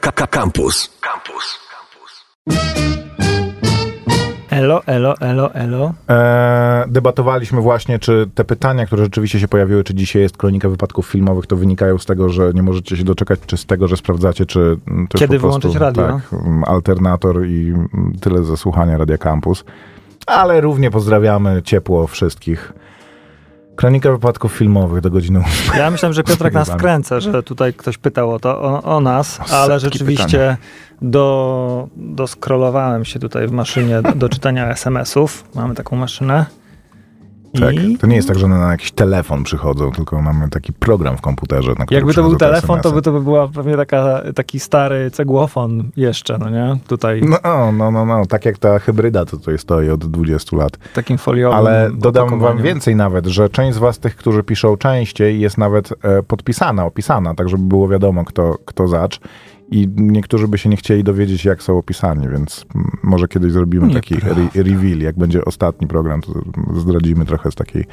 Campus. Campus. Elo, elo, elo, elo. E, debatowaliśmy właśnie, czy te pytania, które rzeczywiście się pojawiły, czy dzisiaj jest kronika wypadków filmowych, to wynikają z tego, że nie możecie się doczekać, czy z tego, że sprawdzacie, czy to Kiedy po prostu, wyłączyć radio? Tak, alternator i tyle ze słuchania Radia Campus. Ale równie pozdrawiamy ciepło wszystkich. Kronika wypadków filmowych do godziny. Ja myślałem, że Piotrek nas wkręca, że tutaj ktoś pytał o to, o, o nas, ale Setki rzeczywiście do, doskrolowałem się tutaj w maszynie do, do czytania SMS-ów. Mamy taką maszynę. Tak, I to nie jest tak, że one na jakiś telefon przychodzą, tylko mamy taki program w komputerze, na jakby to był telefon, to by to by była pewnie taka, taki stary cegłofon jeszcze, no nie? Tutaj No, no, no, no, tak jak ta hybryda, to tutaj stoi od 20 lat. takim foliowym Ale dodam wam więcej nawet, że część z was, tych, którzy piszą częściej, jest nawet e, podpisana, opisana, tak żeby było wiadomo, kto, kto zacz. I niektórzy by się nie chcieli dowiedzieć, jak są opisani, więc może kiedyś zrobimy taki Nieprawda. re reveal. Jak będzie ostatni program, to zdradzimy trochę z takiej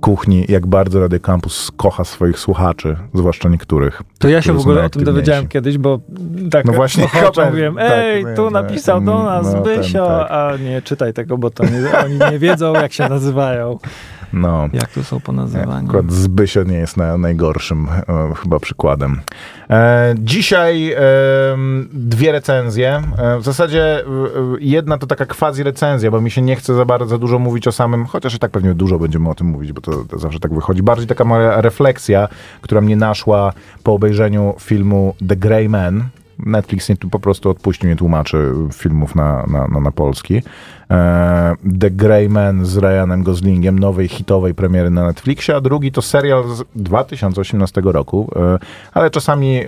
kuchni, jak bardzo Radio Campus kocha swoich słuchaczy, zwłaszcza niektórych. To ja się w ogóle o tym dowiedziałem kiedyś, bo tak No właśnie, mówiłem, tak, ej, wiem, tu tak, napisał do nas no, ten, Bysio, tak. a nie, czytaj tego, bo to nie, oni nie wiedzą, jak się nazywają, No. jak tu są ponazywani. Akurat Zbysio nie jest na, najgorszym e, chyba przykładem. E, dzisiaj e, dwie recenzje. E, w zasadzie e, jedna to taka quasi recenzja, bo mi się nie chce za bardzo dużo mówić o samym, chociaż i tak pewnie dużo będziemy o tym mówić, bo to, to zawsze tak wychodzi. Bardziej taka moja refleksja, która mnie naszła po obejrzeniu filmu The Grey Man. Netflix nie, po prostu odpuścił, nie tłumaczy filmów na, na, na, na polski. E, The Grey Man z Ryanem Goslingiem, nowej hitowej premiery na Netflixie, a drugi to serial z 2018 roku. E, ale czasami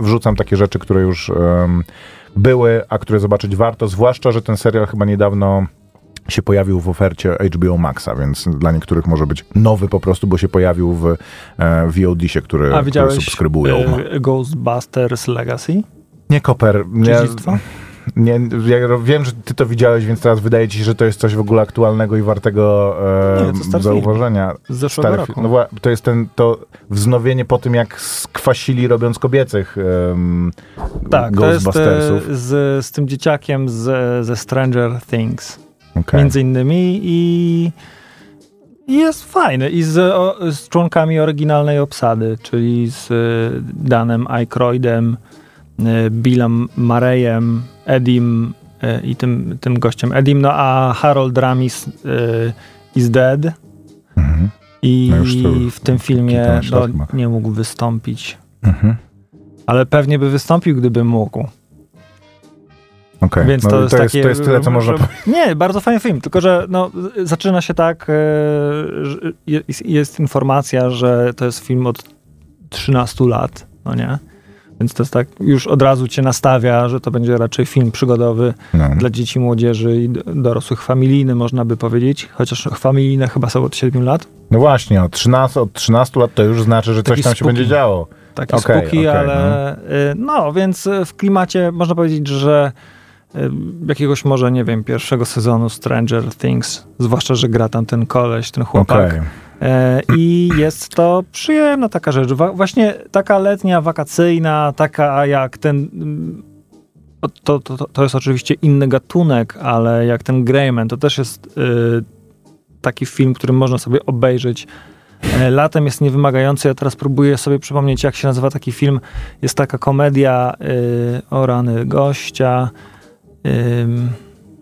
wrzucam takie rzeczy, które już były, a które zobaczyć warto, zwłaszcza, że ten serial chyba niedawno się pojawił w ofercie HBO Maxa, więc dla niektórych może być nowy po prostu, bo się pojawił w e, VOD-sie, który, A który subskrybują. e, Ghostbusters Legacy? Nie, Koper. Nie, ja wiem, że ty to widziałeś, więc teraz wydaje ci się, że to jest coś w ogóle aktualnego i wartego e, Nie, zauważenia. Z zeszłego roku. No to jest ten, to wznowienie po tym, jak skwasili robiąc kobiecych tak, e, Ghostbustersów. z, z tym dzieciakiem z, ze Stranger Things, Okej. między innymi i jest fajny i z, o, z członkami oryginalnej obsady, czyli z e, Danem Aykroydem, Billem Marejem, Edim e, i tym, tym gościem Edim, no a Harold Ramis e, is dead Mhm. i No to w tym filmie no, nie mógł wystąpić. Mhm. Ale pewnie by wystąpił, gdyby mógł. Okej. Więc no, to, jest to, jest, takie, to jest tyle, co można że-. Nie, bardzo fajny film, tylko że no, zaczyna się tak, e, że jest, jest informacja, że to jest film od 13 lat, no nie? Więc to jest tak, już od razu cię nastawia, że to będzie raczej film przygodowy No. dla dzieci, młodzieży i dorosłych, familijny można by powiedzieć, chociaż familijne chyba są od 7 lat. no właśnie, od 13, od 13 lat to już znaczy, że coś Taki tam się spooky. będzie działo. Takie spooki, okej, ale y, no, więc y, w klimacie można powiedzieć, że y, jakiegoś może, nie wiem, pierwszego sezonu Stranger Things, zwłaszcza, że gra tam ten koleś, ten chłopak. Okej. E, I jest to przyjemna taka rzecz. Właśnie taka letnia, wakacyjna, taka jak ten. mm, To, to, to- jest oczywiście inny gatunek, ale jak ten Greyman, to też jest y, taki film, który można sobie obejrzeć. E, Latem jest niewymagający. Ja teraz próbuję sobie przypomnieć, jak się nazywa taki film. Jest taka komedia y, o rany gościa.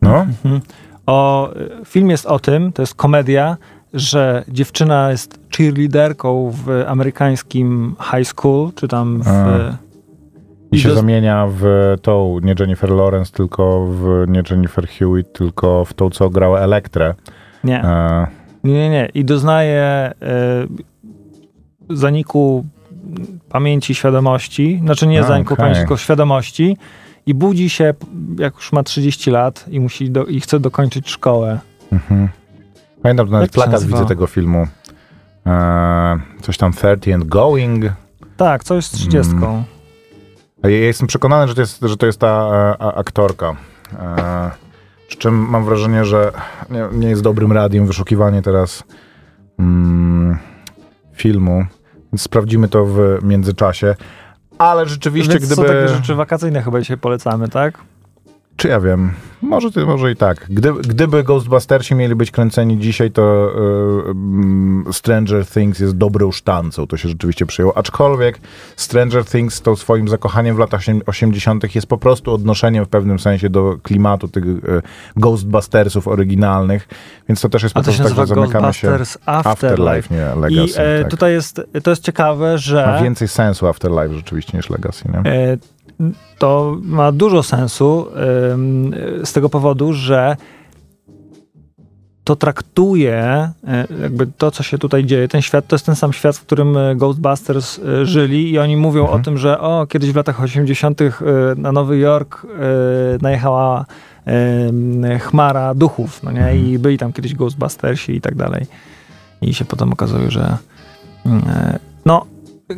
No, Mhm. O, y, film jest o tym, to jest komedia, że dziewczyna jest cheerleaderką w amerykańskim high school, czy tam w... A. i I się dos- zamienia w tą, nie Jennifer Lawrence, tylko w, nie Jennifer Hewitt, tylko w tą, co grała Elektrę. Nie, E, nie, nie, nie. I doznaje y, zaniku pamięci, świadomości, znaczy nie A, zaniku okej. pamięci, tylko świadomości i budzi się, jak już ma 30 lat i musi do, i chce dokończyć szkołę. mhm. Pamiętam, nawet Jak plakat widzę tego filmu. E, coś tam 30 and Going. Tak, coś z 30. Mm. Ja jestem przekonany, że to jest, że to jest ta e, a, aktorka. E, przy czym mam wrażenie, że nie, nie jest dobrym radiem wyszukiwanie teraz mm, filmu, więc sprawdzimy to w międzyczasie. ale rzeczywiście, Więc gdyby... są takie rzeczy wakacyjne chyba dzisiaj polecamy, tak? Czy ja wiem? Może, może i tak. Gdy, gdyby Ghostbustersi mieli być kręceni dzisiaj, to yy, Stranger Things jest dobrą sztancą. To się rzeczywiście przyjęło. Aczkolwiek Stranger Things tą swoim zakochaniem w latach 80. jest po prostu odnoszeniem w pewnym sensie do klimatu tych yy, Ghostbustersów oryginalnych. Więc to też jest po to prostu tak, że zamykamy się. Afterlife. nie Legacy. I e, tak. tutaj jest, to jest ciekawe, że... Ma więcej sensu Afterlife rzeczywiście niż Legacy, nie? E, to ma dużo sensu z tego powodu, że to traktuje e, jakby to, co się tutaj dzieje. Ten świat to jest ten sam świat, w którym e, Ghostbusters e, żyli i oni mówią Mhm. o tym, że o, kiedyś w latach 80. e, na Nowy Jork najechała chmara duchów, no nie? Mhm. I byli tam kiedyś Ghostbustersi i tak dalej. I się potem okazuje, że mm, no,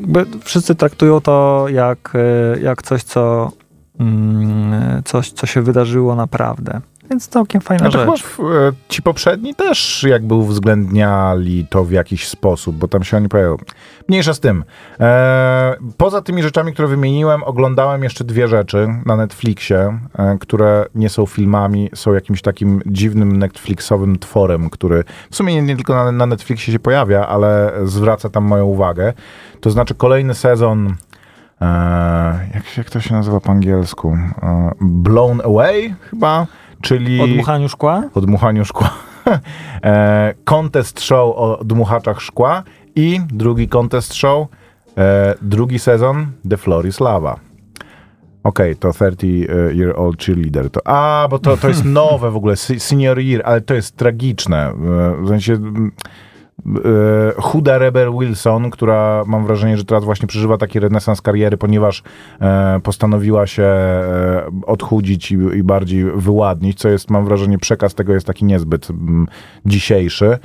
jakby wszyscy traktują to jak, e, jak coś, co mm, coś, co się wydarzyło naprawdę. Więc całkiem fajna chyba rzecz. w, e, ci poprzedni też jakby uwzględniali to w jakiś sposób, bo tam się oni pojawiają. Mniejsza z tym. E, poza tymi rzeczami, które wymieniłem, oglądałem jeszcze dwie rzeczy na Netflixie, e, które nie są filmami, są jakimś takim dziwnym Netflixowym tworem, który w sumie nie, nie tylko na, na Netflixie się pojawia, ale zwraca tam moją uwagę. To znaczy kolejny sezon e, jak, jak to się nazywa po angielsku? E, Blown Away chyba? Czyli O dmuchaniu szkła? o dmuchaniu szkła. e, contest show o dmuchaczach szkła i drugi contest show, e, drugi sezon The Floor is Lava. Okej, to 30 year old cheerleader. To, a, bo to, to jest nowe w ogóle, se- senior year, ale to jest tragiczne. E, W sensie mm, e, chuda Rebel Wilson, która mam wrażenie, że teraz właśnie przeżywa taki renesans kariery, ponieważ e, postanowiła się e, odchudzić i, i bardziej wyładnić, co jest, mam wrażenie, przekaz tego jest taki niezbyt mm, dzisiejszy.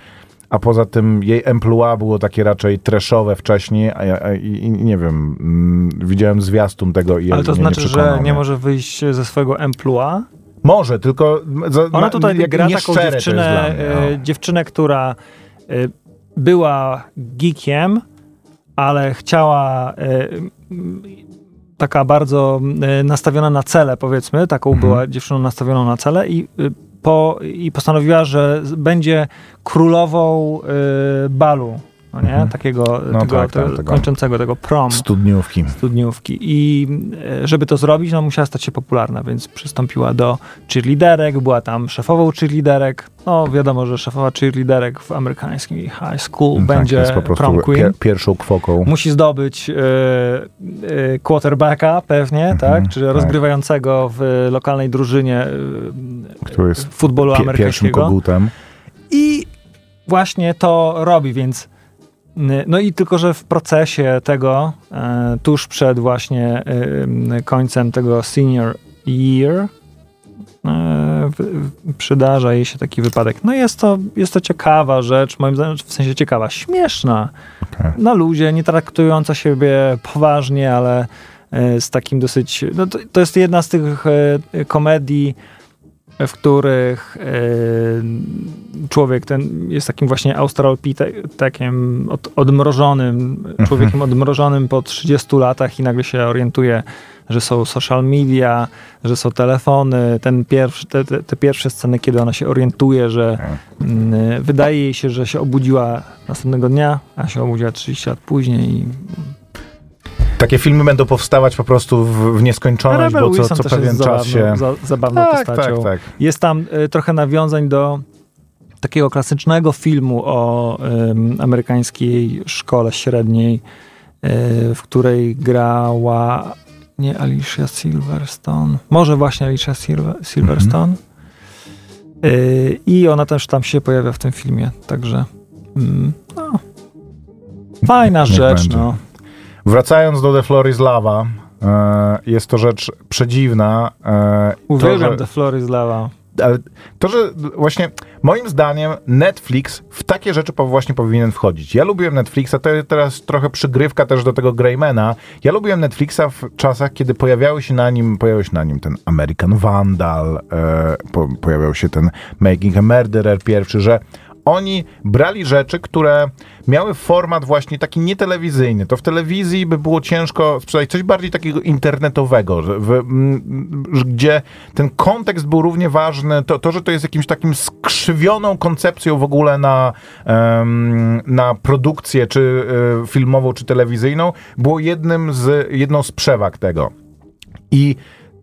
A poza tym jej emploi było takie raczej trashowe wcześniej, a, ja- i, i nie wiem, mm, widziałem zwiastun tego i Ale to znaczy, że przekonał, nie może wyjść ze swojego emploi. Może, tylko za, Ona tutaj gra taką dziewczynę, mnie, e, no. dziewczynę, która e, była geekiem, ale chciała e, taka bardzo e, nastawiona na cele, powiedzmy, taką Mhm. była dziewczyną nastawioną na cele i, e, po, i postanowiła, że będzie królową e, balu, no nie? Mhm. Takiego, No tego, tak, tak, tego, tego. kończącego, tego prom Studniówki. studniówki. I e, żeby to zrobić, no musiała stać się popularna, więc przystąpiła do cheerleaderek, była tam szefową cheerleaderek. No wiadomo, że szefowa cheerleaderek w amerykańskim high school tak, będzie jest po prostu prom queen. pier, pierwszą kwoką. Musi zdobyć e, e, quarterbacka pewnie, Mhm, tak? Czyli tak. rozgrywającego w lokalnej drużynie e, Który jest futbolu pie, pierwszym amerykańskiego. kogutem. I właśnie to robi, więc y, no i tylko, że w procesie tego, e, tuż przed właśnie y, końcem tego senior year, e, przydarza jej się taki wypadek. No jest to, jest to ciekawa rzecz, moim zdaniem w sensie ciekawa, śmieszna, Okej. na luzie, nie traktująca siebie poważnie, ale e, z takim dosyć, no to, to jest jedna z tych e, komedii, w których e, człowiek ten jest takim właśnie australopitekiem od, odmrożonym, człowiekiem odmrożonym po 30 latach i nagle się orientuje, że są social media, że są telefony, ten pierwszy, te, te, te pierwsze sceny, kiedy ona się orientuje, że mm, wydaje jej się, że się obudziła następnego dnia, a się obudziła 30 lat później i Takie filmy będą powstawać po prostu w, w nieskończoność, Rebel bo co, Wilson co pewien czas zabawną, się... za, zabawną Tak, postacią. tak, tak. Jest tam y, trochę nawiązań do takiego klasycznego filmu o ym, amerykańskiej szkole średniej, y, w której grała nie Alicia Silverstone, może właśnie Alicia Silver, Silverstone. Y, I ona też tam się pojawia w tym filmie, także mm, no, fajna Niech rzecz, będzie. no. Wracając do The Floor is Lava, e, jest to rzecz przedziwna. E, to, Uwielbiam że- The Floor is Lava. ale to, że właśnie moim zdaniem Netflix w takie rzeczy właśnie powinien wchodzić. Ja lubiłem Netflixa, to teraz trochę przygrywka też do tego Greymana. Ja lubiłem Netflixa w czasach, kiedy pojawiały się na nim, pojawił się na nim ten American Vandal, e, po, pojawiał się ten Making a Murderer pierwszy, że oni brali rzeczy, które miały format właśnie taki nietelewizyjny. To w telewizji by było ciężko sprzedać coś bardziej takiego internetowego, w, gdzie ten kontekst był równie ważny, to, to, że to jest jakimś takim skrzywioną koncepcją w ogóle na, na produkcję, czy e, filmową, czy telewizyjną, było jednym z, jedną z przewag tego. I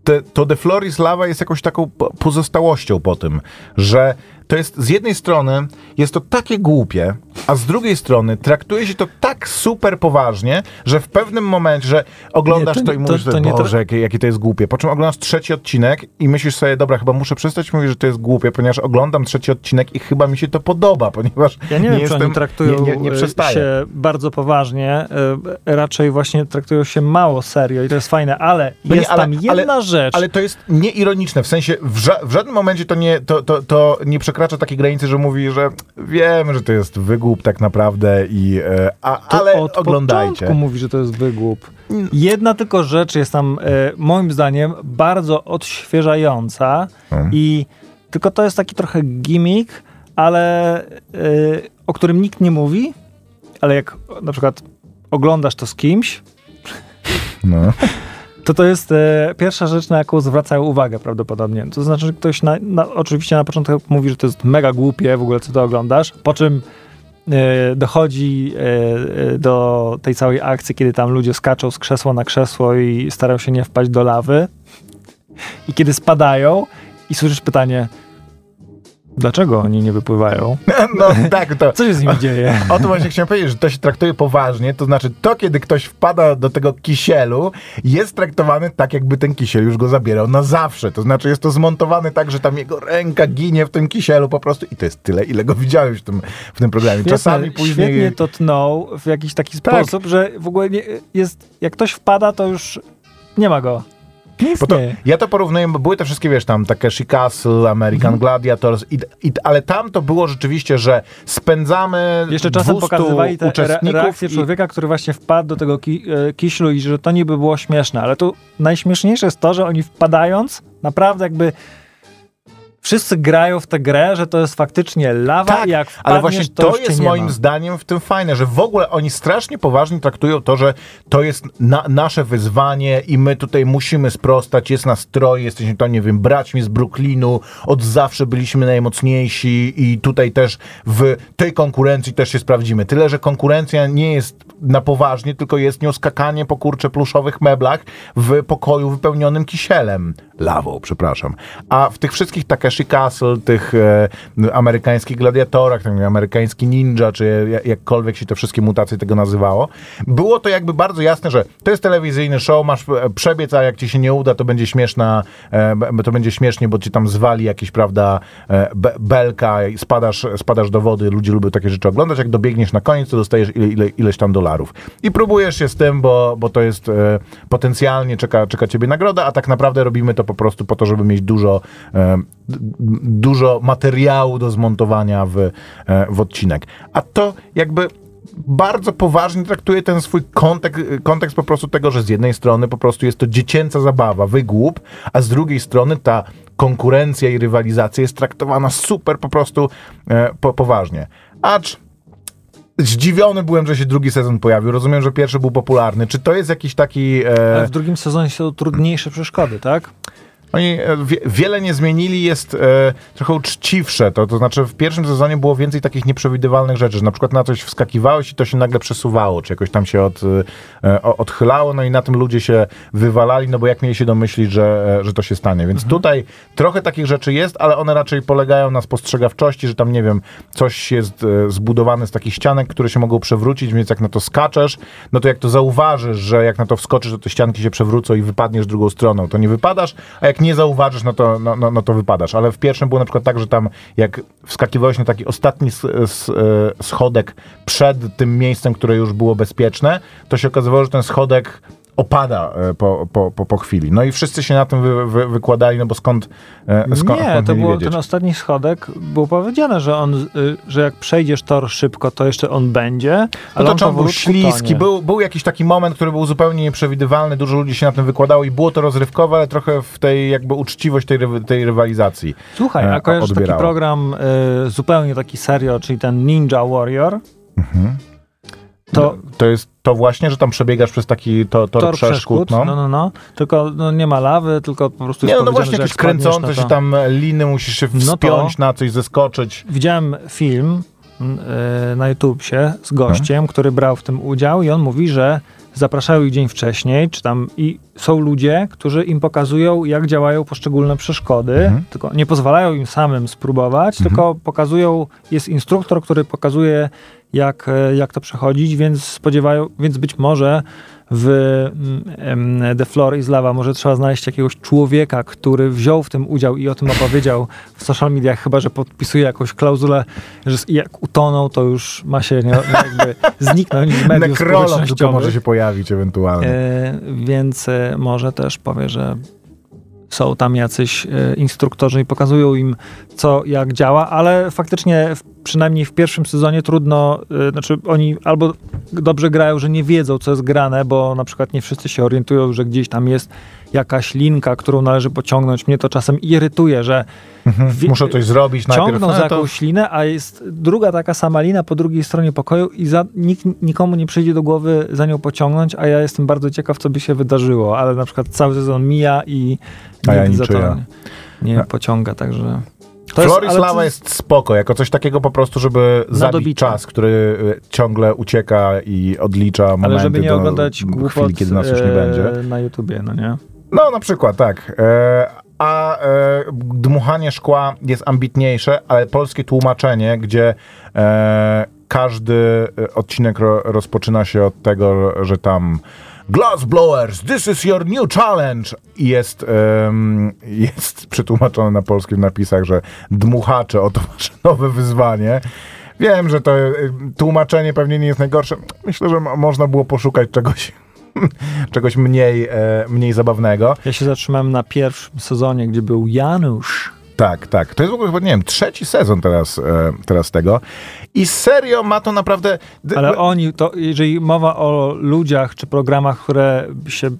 te, to The Floris Lava jest jakąś taką po- pozostałością po tym, że to jest z jednej strony jest to takie głupie, a z drugiej strony traktuje się to tak super poważnie, że w pewnym momencie, że oglądasz Nie, to, to i nie- mówisz, to- że to nie Boże, jakie, jakie to jest głupie. Po czym oglądasz trzeci odcinek i myślisz sobie, dobra, chyba muszę przestać mówić, że to jest głupie, ponieważ oglądam trzeci odcinek i chyba mi się to podoba, ponieważ Ja nie, wiem, jestem, czy oni traktują nie, nie, nie e, się bardzo poważnie. e, Raczej właśnie traktują się mało serio i to jest fajne, ale No nie, jest ale- tam jedna ale- rzecz. Ale to jest nieironiczne, w sensie w, ża- w żadnym momencie to nie, to, to, to nie przekracza takiej granicy, że mówi, że wiem, że to jest wygłup tak naprawdę, i, e, a, To ale od oglądajcie. mówi, że to jest wygłup. Jedna tylko rzecz jest tam, e, moim zdaniem, bardzo odświeżająca Mhm. i tylko to jest taki trochę gimmick, ale e, o którym nikt nie mówi, ale jak na przykład oglądasz to z kimś, No. to to jest e, pierwsza rzecz, na jaką zwracają uwagę prawdopodobnie. To znaczy, że ktoś na, na, oczywiście na początku mówi, że to jest mega głupie w ogóle, co to oglądasz, po czym e, dochodzi e, e, do tej całej akcji, kiedy tam ludzie skaczą z krzesła na krzesło i starają się nie wpaść do lawy. I kiedy spadają i słyszysz pytanie, dlaczego oni nie wypływają? no tak, to... Co się z nimi dzieje? O tym właśnie chciałem powiedzieć, że to się traktuje poważnie, to znaczy to, kiedy ktoś wpada do tego kisielu, jest traktowany tak, jakby ten kisiel już go zabierał na zawsze. To znaczy jest to zmontowane tak, że tam jego ręka ginie w tym kisielu po prostu i to jest tyle, ile go widziałem w tym, w tym programie. Czasami Świetnie, później... Świetnie to tnął w jakiś taki Tak. sposób, że w ogóle nie, jest, jak ktoś wpada, to już nie ma go. Bo to, ja to porównuję, bo były te wszystkie, wiesz, tam Takeshi Castle, American Mhm. Gladiators, i, i, ale tam to było rzeczywiście, że spędzamy Jeszcze czasem 200 pokazywali te re, uczestników reakcje i- człowieka, który właśnie wpadł do tego ki, e, kiślu i że to niby było śmieszne, ale tu najśmieszniejsze jest to, że oni wpadając, naprawdę jakby wszyscy grają w tę grę, że to jest faktycznie lawa Tak, jak ale właśnie to, to, jest moim ma. zdaniem w tym fajne, że w ogóle oni strasznie poważnie traktują to, że to jest na, nasze wyzwanie i my tutaj musimy sprostać, jest nas troje, jesteśmy to, nie wiem, braćmi z Brooklynu, od zawsze byliśmy najmocniejsi i tutaj też w tej konkurencji też się sprawdzimy. Tyle, że konkurencja nie jest na poważnie, tylko jest nią skakanie po kurcze pluszowych meblach w pokoju wypełnionym kisielem. Lawą, przepraszam. A w tych wszystkich Takeshi Castle, tych e, amerykańskich gladiatorach, tam amerykański ninja, czy jak- jakkolwiek się te wszystkie mutacje tego nazywało, było to jakby bardzo jasne, że to jest telewizyjny show, masz e, przebiec, a jak ci się nie uda, to będzie śmieszna, e, to będzie śmiesznie, bo ci tam zwali jakieś, prawda, e, be, belka spadasz, spadasz do wody, ludzie lubią takie rzeczy oglądać, jak dobiegniesz na koniec, to dostajesz ile, ile, ileś tam dolarów. I próbujesz się z tym, bo, bo to jest e, potencjalnie, czeka, czeka ciebie nagroda, a tak naprawdę robimy to po prostu po to, żeby mieć dużo, e, dużo materiału do zmontowania w, e, w odcinek. A to jakby bardzo poważnie traktuje ten swój kontekst, kontekst po prostu tego, że z jednej strony po prostu jest to dziecięca zabawa, wygłup, a z drugiej strony ta konkurencja i rywalizacja jest traktowana super po prostu e, po, poważnie. Acz zdziwiony byłem, że się drugi sezon pojawił. Rozumiem, że pierwszy był popularny. Czy to jest jakiś taki... E, Ale w drugim sezonie są trudniejsze przeszkody, tak? Oni e, wie, wiele nie zmienili, jest e, trochę uczciwsze. To, to znaczy w pierwszym sezonie było więcej takich nieprzewidywalnych rzeczy, że na przykład na coś wskakiwałeś i to się nagle przesuwało, czy jakoś tam się od, e, odchylało, no i na tym ludzie się wywalali, no bo jak mieli się domyślić, że, e, że to się stanie. Więc tutaj trochę takich rzeczy jest, ale one raczej polegają na spostrzegawczości, że tam, nie wiem, coś jest e, zbudowane z takich ścianek, które się mogą przewrócić, więc jak na to skaczesz, no to jak to zauważysz, że jak na to wskoczysz, to te ścianki się przewrócą i wypadniesz drugą stroną, to nie wypadasz, a jak nie zauważysz, no to, no, no, no to wypadasz. Ale w pierwszym było na przykład tak, że tam jak wskakiwałeś na taki ostatni e, schodek przed tym miejscem, które już było bezpieczne, to się okazywało, że ten schodek opada e, po, po, po, po chwili. No i wszyscy się na tym wy, wy, wykładali, no bo skąd, e, skąd Nie, skąd to było wiedzieć? ten ostatni schodek, było powiedziane, że on, y, że jak przejdziesz tor szybko, to jeszcze on będzie, No ale to on był śliski, był, był jakiś taki moment, który był zupełnie nieprzewidywalny, dużo ludzi się na tym wykładało i było to rozrywkowe, ale trochę w tej jakby uczciwość tej, ry- tej rywalizacji. Słuchaj, e, a kojarzysz taki program y, zupełnie taki serio, czyli ten Ninja Warrior? To To, to jest to właśnie, że tam przebiegasz przez taki to, tor, tor przeszkód, no. no, no, no. Tylko no, nie ma lawy, tylko po prostu Nie, jest no, no powiedziane, właśnie jakieś kręcące no się tam liny, musisz się No wspiąć na coś, zeskoczyć. Widziałem film y, na YouTubie z gościem, Mhm. który brał w tym udział i on mówi, że zapraszają ich dzień wcześniej, czy tam i są ludzie, którzy im pokazują, jak działają poszczególne przeszkody, Mhm. tylko nie pozwalają im samym spróbować, tylko pokazują, jest instruktor, który pokazuje, jak, e, jak to przechodzić, więc spodziewają, więc być może w mm, The Floor is Lava może trzeba znaleźć jakiegoś człowieka, który wziął w tym udział i o tym opowiedział w social mediach, chyba że podpisuje jakąś klauzulę, że jak utonął, to już ma się nie, jakby zniknąć z mediów Nekrolog tylko może się pojawić ewentualnie. E, więc e, może też powie, że są tam jacyś e, instruktorzy i pokazują im, co, jak działa, ale faktycznie przynajmniej w pierwszym sezonie trudno, e, znaczy oni albo dobrze grają, że nie wiedzą, co jest grane, bo na przykład nie wszyscy się orientują, że gdzieś tam jest jakaś linka, którą należy pociągnąć. Mnie to czasem irytuje, że Mhm. wi- Muszę coś zrobić najpierw. ciągną no, za to- jakąś linę, a jest druga taka sama lina po drugiej stronie pokoju i za, nikt, nikomu nie przyjdzie do głowy za nią pociągnąć, a ja jestem bardzo ciekaw, co by się wydarzyło, ale na przykład cały sezon mija i A ja za to nie, nie Ja. pociąga, także... To Floris ale Lava to jest spoko, jako coś takiego po prostu, żeby zabić dobicie. czas, który y, ciągle ucieka i odlicza momenty Ale żeby nie do oglądać głupot chwili, kiedy nas już nie e, będzie. na YouTubie, no nie? No, na przykład, tak. E, a e, dmuchanie szkła jest ambitniejsze, ale polskie tłumaczenie, gdzie e, każdy e, odcinek ro, rozpoczyna się od tego, że tam Glass blowers, this is your new challenge! I jest, em, jest przetłumaczone na polskich napisach, że dmuchacze, oto wasze nowe wyzwanie. Wiem, że to e, tłumaczenie pewnie nie jest najgorsze. Myślę, że mo- można było poszukać czegoś, czegoś mniej, e, mniej zabawnego. Ja się zatrzymałem na pierwszym sezonie, gdzie był Janusz. Tak, tak. To jest w ogóle chyba, nie wiem, trzeci sezon teraz, e, teraz tego. I serio ma to naprawdę... Ale oni, to jeżeli mowa o ludziach czy programach, które się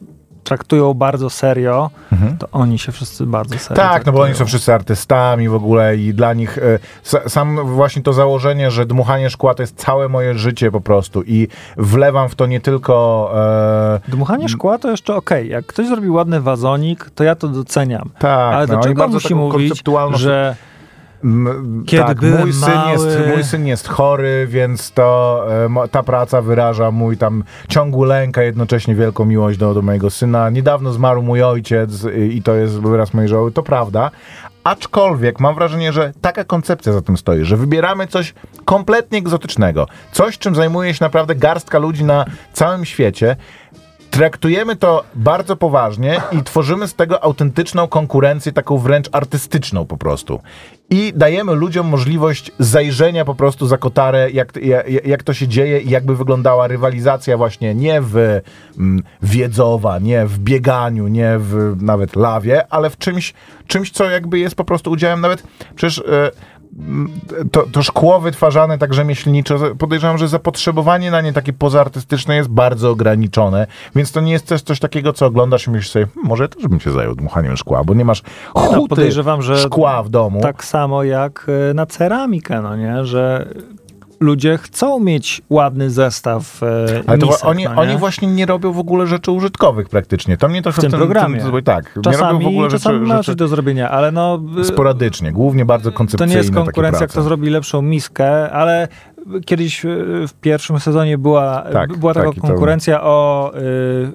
traktują bardzo serio, to oni się wszyscy bardzo serio Mhm. Tak, no bo oni są traktują. wszyscy artystami w ogóle i dla nich sa- sam właśnie to założenie, że dmuchanie szkła to jest całe moje życie po prostu i wlewam w to nie tylko... E, Dmuchanie szkła to jeszcze okej. Jak ktoś zrobi ładny wazonik, to ja to doceniam. tak, Ale no, dlaczego musi mówić, że Kiedy tak, mój syn, mały- jest, mój syn jest chory, więc to e, ta praca wyraża mój tam ciągły lęk, a jednocześnie wielką miłość do, do mojego syna. Niedawno zmarł mój ojciec i to jest wyraz mojej żałoby. To prawda. Aczkolwiek mam wrażenie, że taka koncepcja za tym stoi, że wybieramy coś kompletnie egzotycznego. Coś, czym zajmuje się naprawdę garstka ludzi na całym świecie. Traktujemy to bardzo poważnie i tworzymy z tego autentyczną konkurencję, taką wręcz artystyczną po prostu. I dajemy ludziom możliwość zajrzenia po prostu za kotarę, jak, jak, jak to się dzieje i jakby wyglądała rywalizacja właśnie nie w mm, wiedzowa, nie w bieganiu, nie w nawet lawie, ale w czymś, czymś co jakby jest po prostu udziałem nawet, przecież... M, to, to szkło wytwarzane tak rzemieślniczo, podejrzewam, że zapotrzebowanie na nie takie pozaartystyczne jest bardzo ograniczone, więc to nie jest też coś takiego, co oglądasz i myślisz sobie, "Hmm, może też bym się zajął dmuchaniem szkła, bo nie masz no, huty podejrzewam, że szkła w domu. tak samo jak e, na ceramikę, no nie? Że ludzie chcą mieć ładny zestaw e, Ale to misek, oni, no nie? oni właśnie nie robią w ogóle rzeczy użytkowych praktycznie. To mnie to w tym programie. tak, nie czasami, robią w ogóle czasami rzeczy, coś rzeczy do zrobienia, ale no... e, sporadycznie, głównie bardzo To koncepcyjne nie jest konkurencja, kto zrobi lepszą miskę, ale kiedyś e, w pierwszym sezonie była, Tak, była taka tak, i to- konkurencja o y,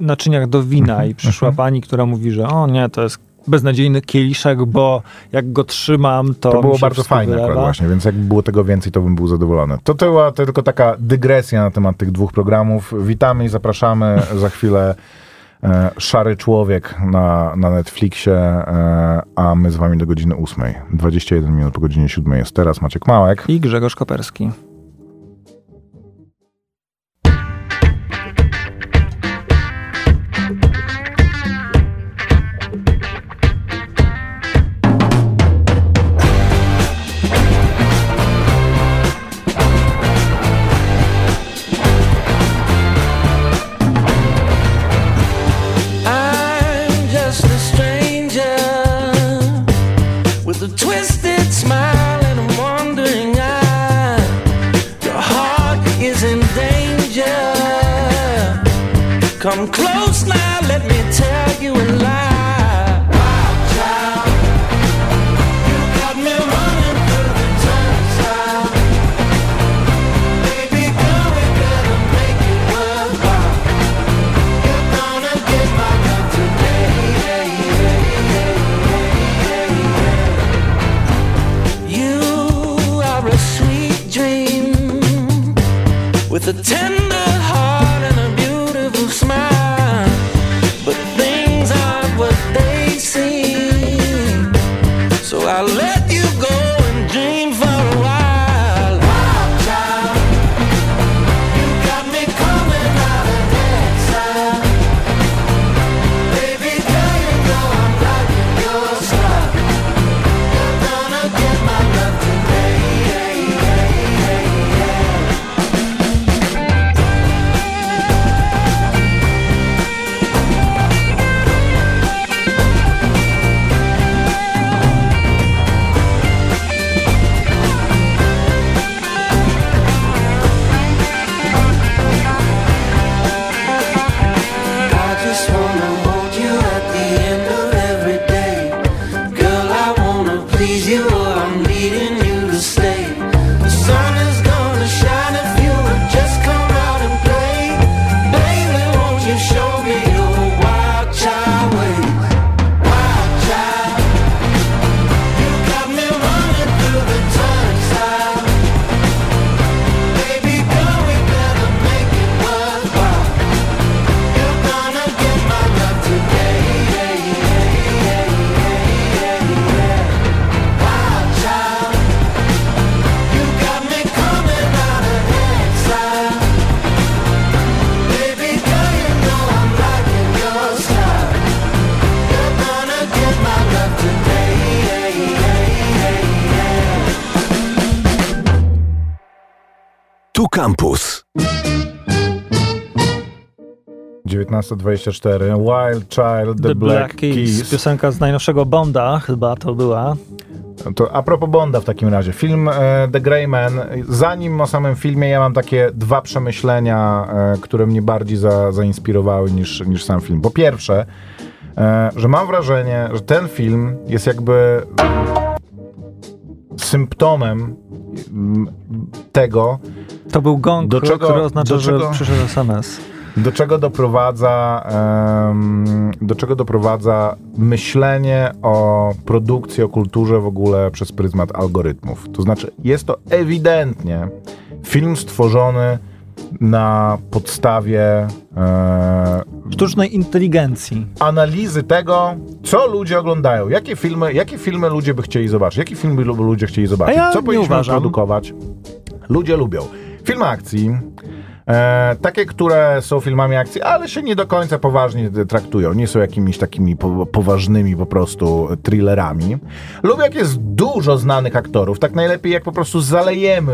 naczyniach do wina Mhm, i przyszła pani, która mówi, że o nie, to jest beznadziejny kieliszek, bo jak go trzymam, to To było bardzo fajne wylewa. akurat właśnie, więc jakby było tego więcej, to bym był zadowolony. To, to była to tylko taka dygresja na temat tych dwóch programów. Witamy i zapraszamy za chwilę e, Szary Człowiek na, na Netflixie, e, a my z wami do godziny 8. 21 minut po godzinie 7 jest teraz Maciek Małek. I Grzegorz Koperski. Campus. 1924, Wild Child, The, The Black Keys. Piosenka z najnowszego Bonda chyba to była. To a propos Bonda w takim razie. Film e, The Grey Man. Zanim o samym filmie, ja mam takie dwa przemyślenia, e, które mnie bardziej za, zainspirowały niż, niż sam film. Po pierwsze, e, że mam wrażenie, że ten film jest jakby symptomem mm, tego, To był gong, Do czego- który oznacza, do czego- że przyszedł SMS. do czego doprowadza, em, do czego doprowadza myślenie o produkcji, o kulturze w ogóle przez pryzmat algorytmów. To znaczy, jest to ewidentnie film stworzony na podstawie e, Sztucznej inteligencji. analizy tego, co ludzie oglądają, jakie filmy, jakie filmy ludzie by chcieli zobaczyć, jakie filmy lu- ludzie chcieli zobaczyć, A ja co powinniśmy uważam. produkować. Ludzie lubią filmy akcji, e, takie, które są filmami akcji, ale się nie do końca poważnie traktują, nie są jakimiś takimi po, poważnymi po prostu thrillerami. Lubię, jak jest dużo znanych aktorów, tak najlepiej jak po prostu zalejemy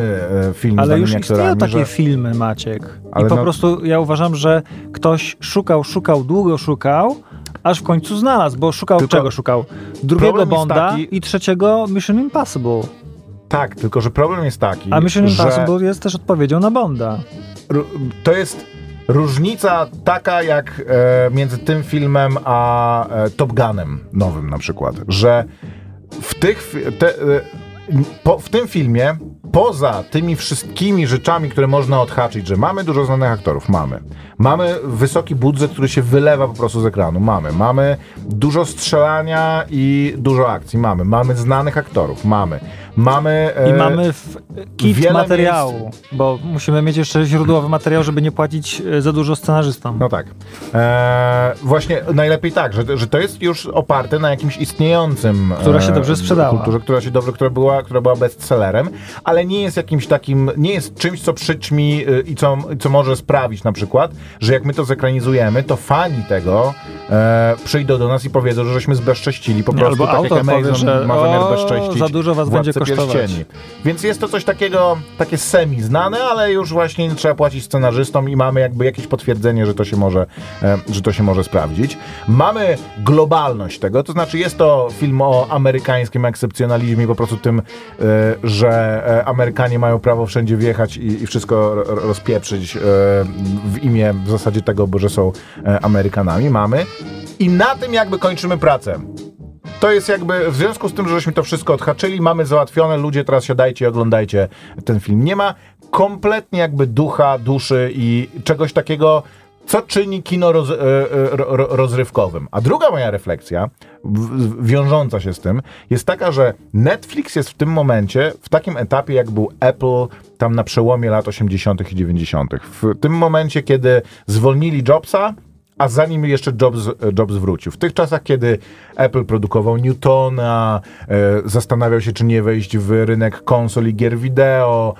e, film z Ale danymi już istnieją aktorami. takie że- filmy, Maciek. Ale I po no- prostu ja uważam, że ktoś szukał, szukał, długo szukał, aż w końcu znalazł, bo szukał Tylko czego szukał? Drugiego Bonda taki- i trzeciego Mission Impossible. Tak, tylko że problem jest taki, A Mission że... Impossible jest też odpowiedzią na Bonda. To jest różnica taka jak e, między tym filmem a e, Top Gunem nowym na przykład, że w tych te, e, po, w tym filmie poza tymi wszystkimi rzeczami, które można odhaczyć, że mamy dużo znanych aktorów, mamy. Mamy wysoki budżet, który się wylewa po prostu z ekranu, mamy. Mamy dużo strzelania i dużo akcji, mamy. Mamy znanych aktorów, mamy. Mamy... I e, mamy w, kit materiału, bo musimy mieć jeszcze źródłowy materiał, żeby nie płacić e, za dużo scenarzystom. No tak. Eee, właśnie najlepiej tak, że, że to jest już oparte na jakimś istniejącym. Która się e, dobrze sprzedała. Kulturze, która się dobrze, która była, która była bestsellerem, ale nie jest jakimś takim, nie jest czymś, co przyćmi i co, co może sprawić na przykład, że jak my to zekranizujemy, to fani tego e, przyjdą do nas i powiedzą, że żeśmy zbezcześcili po Nie, prostu, albo tak jak autor powie, Amazon że ma zamiar bezcześcić za dużo was będzie Pierścieni. Więc jest to coś takiego, takie semi znane, ale już właśnie nie trzeba płacić scenarzystom i mamy jakby jakieś potwierdzenie, że to się może, e, że to się może sprawdzić. Mamy globalność tego, to znaczy jest to film o amerykańskim ekscepcjonalizmie, po prostu tym, e, że e, Amerykanie mają prawo wszędzie wjechać i, wszystko ro- rozpieprzyć w imię w zasadzie tego, bo że są Amerykanami. Mamy. I na tym jakby kończymy pracę. To jest jakby, w związku z tym, że żeśmy to wszystko odhaczyli, mamy załatwione, ludzie teraz siadajcie i oglądajcie ten film. Nie ma kompletnie jakby ducha, duszy i czegoś takiego, co czyni kino roz, e, e, ro, ro, rozrywkowym. A druga moja refleksja, wiążąca się z tym, jest taka, że Netflix jest w tym momencie w takim etapie, jak był Apple tam na przełomie lat 80. i 90. W tym momencie, kiedy zwolnili Jobsa, a zanim jeszcze Jobs, Jobs wrócił. W tych czasach, kiedy Apple produkował Newtona, e, zastanawiał się, czy nie wejść w rynek konsol i gier wideo,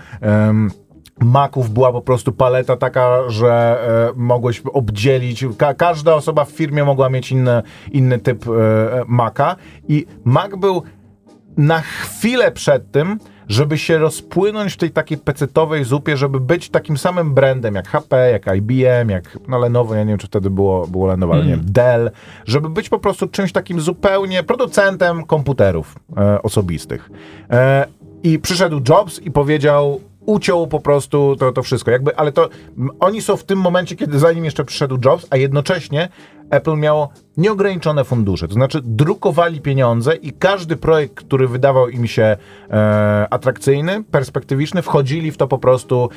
Maców była po prostu paleta taka, że e, mogłeś obdzielić. Ka każda osoba w firmie mogła mieć inny, inny typ e. I Mac był na chwilę przed tym, żeby się rozpłynąć w tej takiej pecetowej zupie, żeby być takim samym brandem jak HP, jak IBM, jak no Lenovo, ja nie wiem, czy wtedy było, było Lenovo, ale nie wiem, Dell, żeby być po prostu czymś takim zupełnie producentem komputerów e, osobistych. E, I przyszedł Jobs i powiedział, uciął po prostu to, to wszystko. Jakby, ale to oni są w tym momencie, kiedy zanim jeszcze przyszedł Jobs, a jednocześnie Apple miało nieograniczone fundusze. To znaczy drukowali pieniądze i każdy projekt, który wydawał im się e, atrakcyjny, perspektywiczny, wchodzili w to po prostu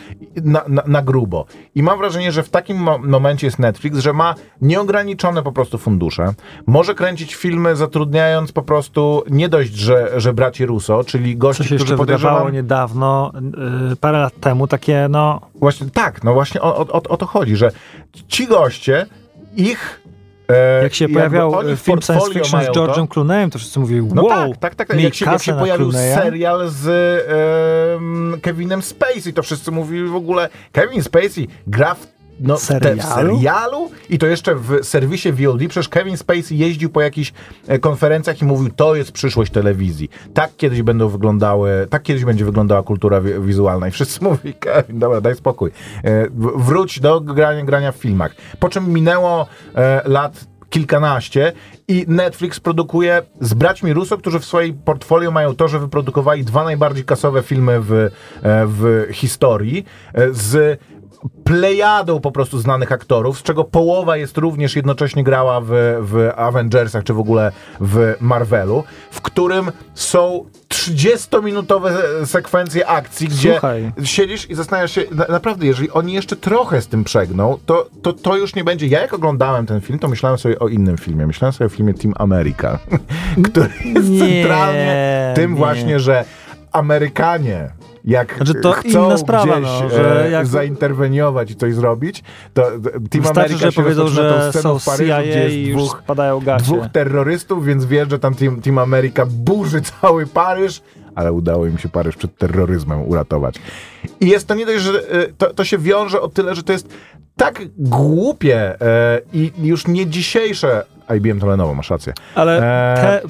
na, na, na grubo. I mam wrażenie, że w takim mo- momencie jest Netflix, że ma nieograniczone po prostu fundusze. Może kręcić filmy zatrudniając po prostu nie dość, że, że braci Russo, czyli gości, się którzy podejrzewam... niedawno, yy, parę lat temu, takie no... Właśnie tak, no właśnie o, o, o to chodzi, że ci goście, ich. E, Jak się pojawiał e, film science fiction z. George'em Clooneyem, to wszyscy mówili, No wow, tak, tak, tak. tak. Jak się, jak się pojawił Clooney'a. serial z em, Kevinem Spacey, to wszyscy mówili w ogóle, Kevin Spacey gra w no, w te, Serialu? serialu i to jeszcze w serwisie VOD. Przecież Kevin Spacey jeździł po jakichś e, konferencjach i mówił, to jest przyszłość telewizji. Tak kiedyś będą wyglądały, tak kiedyś będzie wyglądała kultura wi- wizualna. I wszyscy mówili, Kevin, dobra, daj spokój. E, wróć do grania, grania w filmach. Po czym minęło e, lat kilkanaście i Netflix produkuje z braćmi Russo, którzy w swojej portfolio mają to, że wyprodukowali dwa najbardziej kasowe filmy w, w historii z plejadą po prostu znanych aktorów, z czego połowa jest również jednocześnie grała w, w Avengersach, czy w ogóle w Marvelu, w którym są 30-minutowe sekwencje akcji, gdzie Słuchaj. siedzisz i zastanawiasz się, na, naprawdę, jeżeli oni jeszcze trochę z tym przegną, to, to to już nie będzie. Ja jak oglądałem ten film, to myślałem sobie o innym filmie. Myślałem sobie o filmie Team America, który jest Nie, centralnie tym nie. właśnie, że Amerykanie jak Znaczy, to chcą inna sprawa, gdzieś no, że e, jak- zainterweniować i coś zrobić, to to Team Wystarczy, America że się powiedzą, tą że sceną są w Paryżu, CIA gdzie i jest dwóch, dwóch terrorystów, więc wie, że tam Team, Team America burzy cały Paryż, ale udało im się Paryż przed terroryzmem uratować. I jest to nie dość, że e, to, to się wiąże o tyle, że to jest tak głupie e, i już nie dzisiejsze IBM to Lenovo, masz rację. Ale E, te,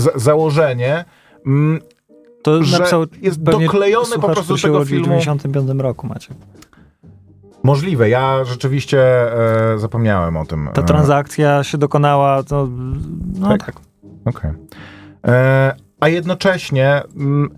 z, założenie, mm, to że napisał jest doklejony po prostu do tego urodził w filmu. 95 roku, macie. Możliwe, ja rzeczywiście e, zapomniałem o tym. Ta E, transakcja się dokonała, to, no Tak? tak. Okej. E, A jednocześnie mm,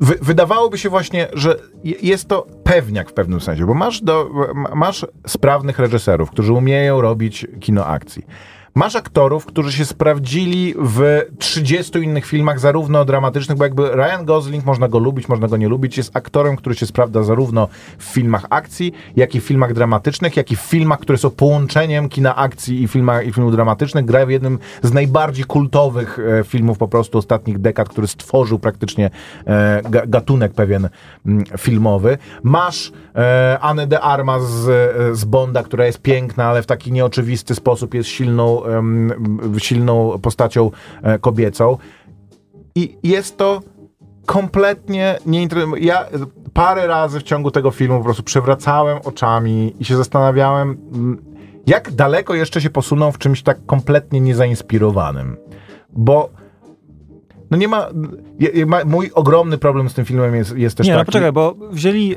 wy, wydawałoby się właśnie, że je- jest to pewniak w pewnym sensie, bo masz, do, ma- masz sprawnych reżyserów, którzy umieją robić kino akcji. Masz aktorów, którzy się sprawdzili w 30 innych filmach, zarówno dramatycznych, bo jakby Ryan Gosling, można go lubić, można go nie lubić, jest aktorem, który się sprawdza zarówno w filmach akcji, jak i w filmach dramatycznych, jak i w filmach, które są połączeniem kina akcji i, filma, i filmów dramatycznych. Gra w jednym z najbardziej kultowych e, filmów po prostu ostatnich dekad, który stworzył praktycznie e, ga, gatunek pewien mm, filmowy. Masz e, Anę de Armas z, e, z Bonda, która jest piękna, ale w taki nieoczywisty sposób jest silną, silną postacią e, kobiecą. I jest to kompletnie nieinteresujące. Ja parę razy w ciągu tego filmu po prostu przewracałem oczami i się zastanawiałem, jak daleko jeszcze się posuną w czymś tak kompletnie niezainspirowanym. Bo No nie ma, je, ma... Mój ogromny problem z tym filmem jest, jest też Nie, no taki... poczekaj, bo wzięli... y,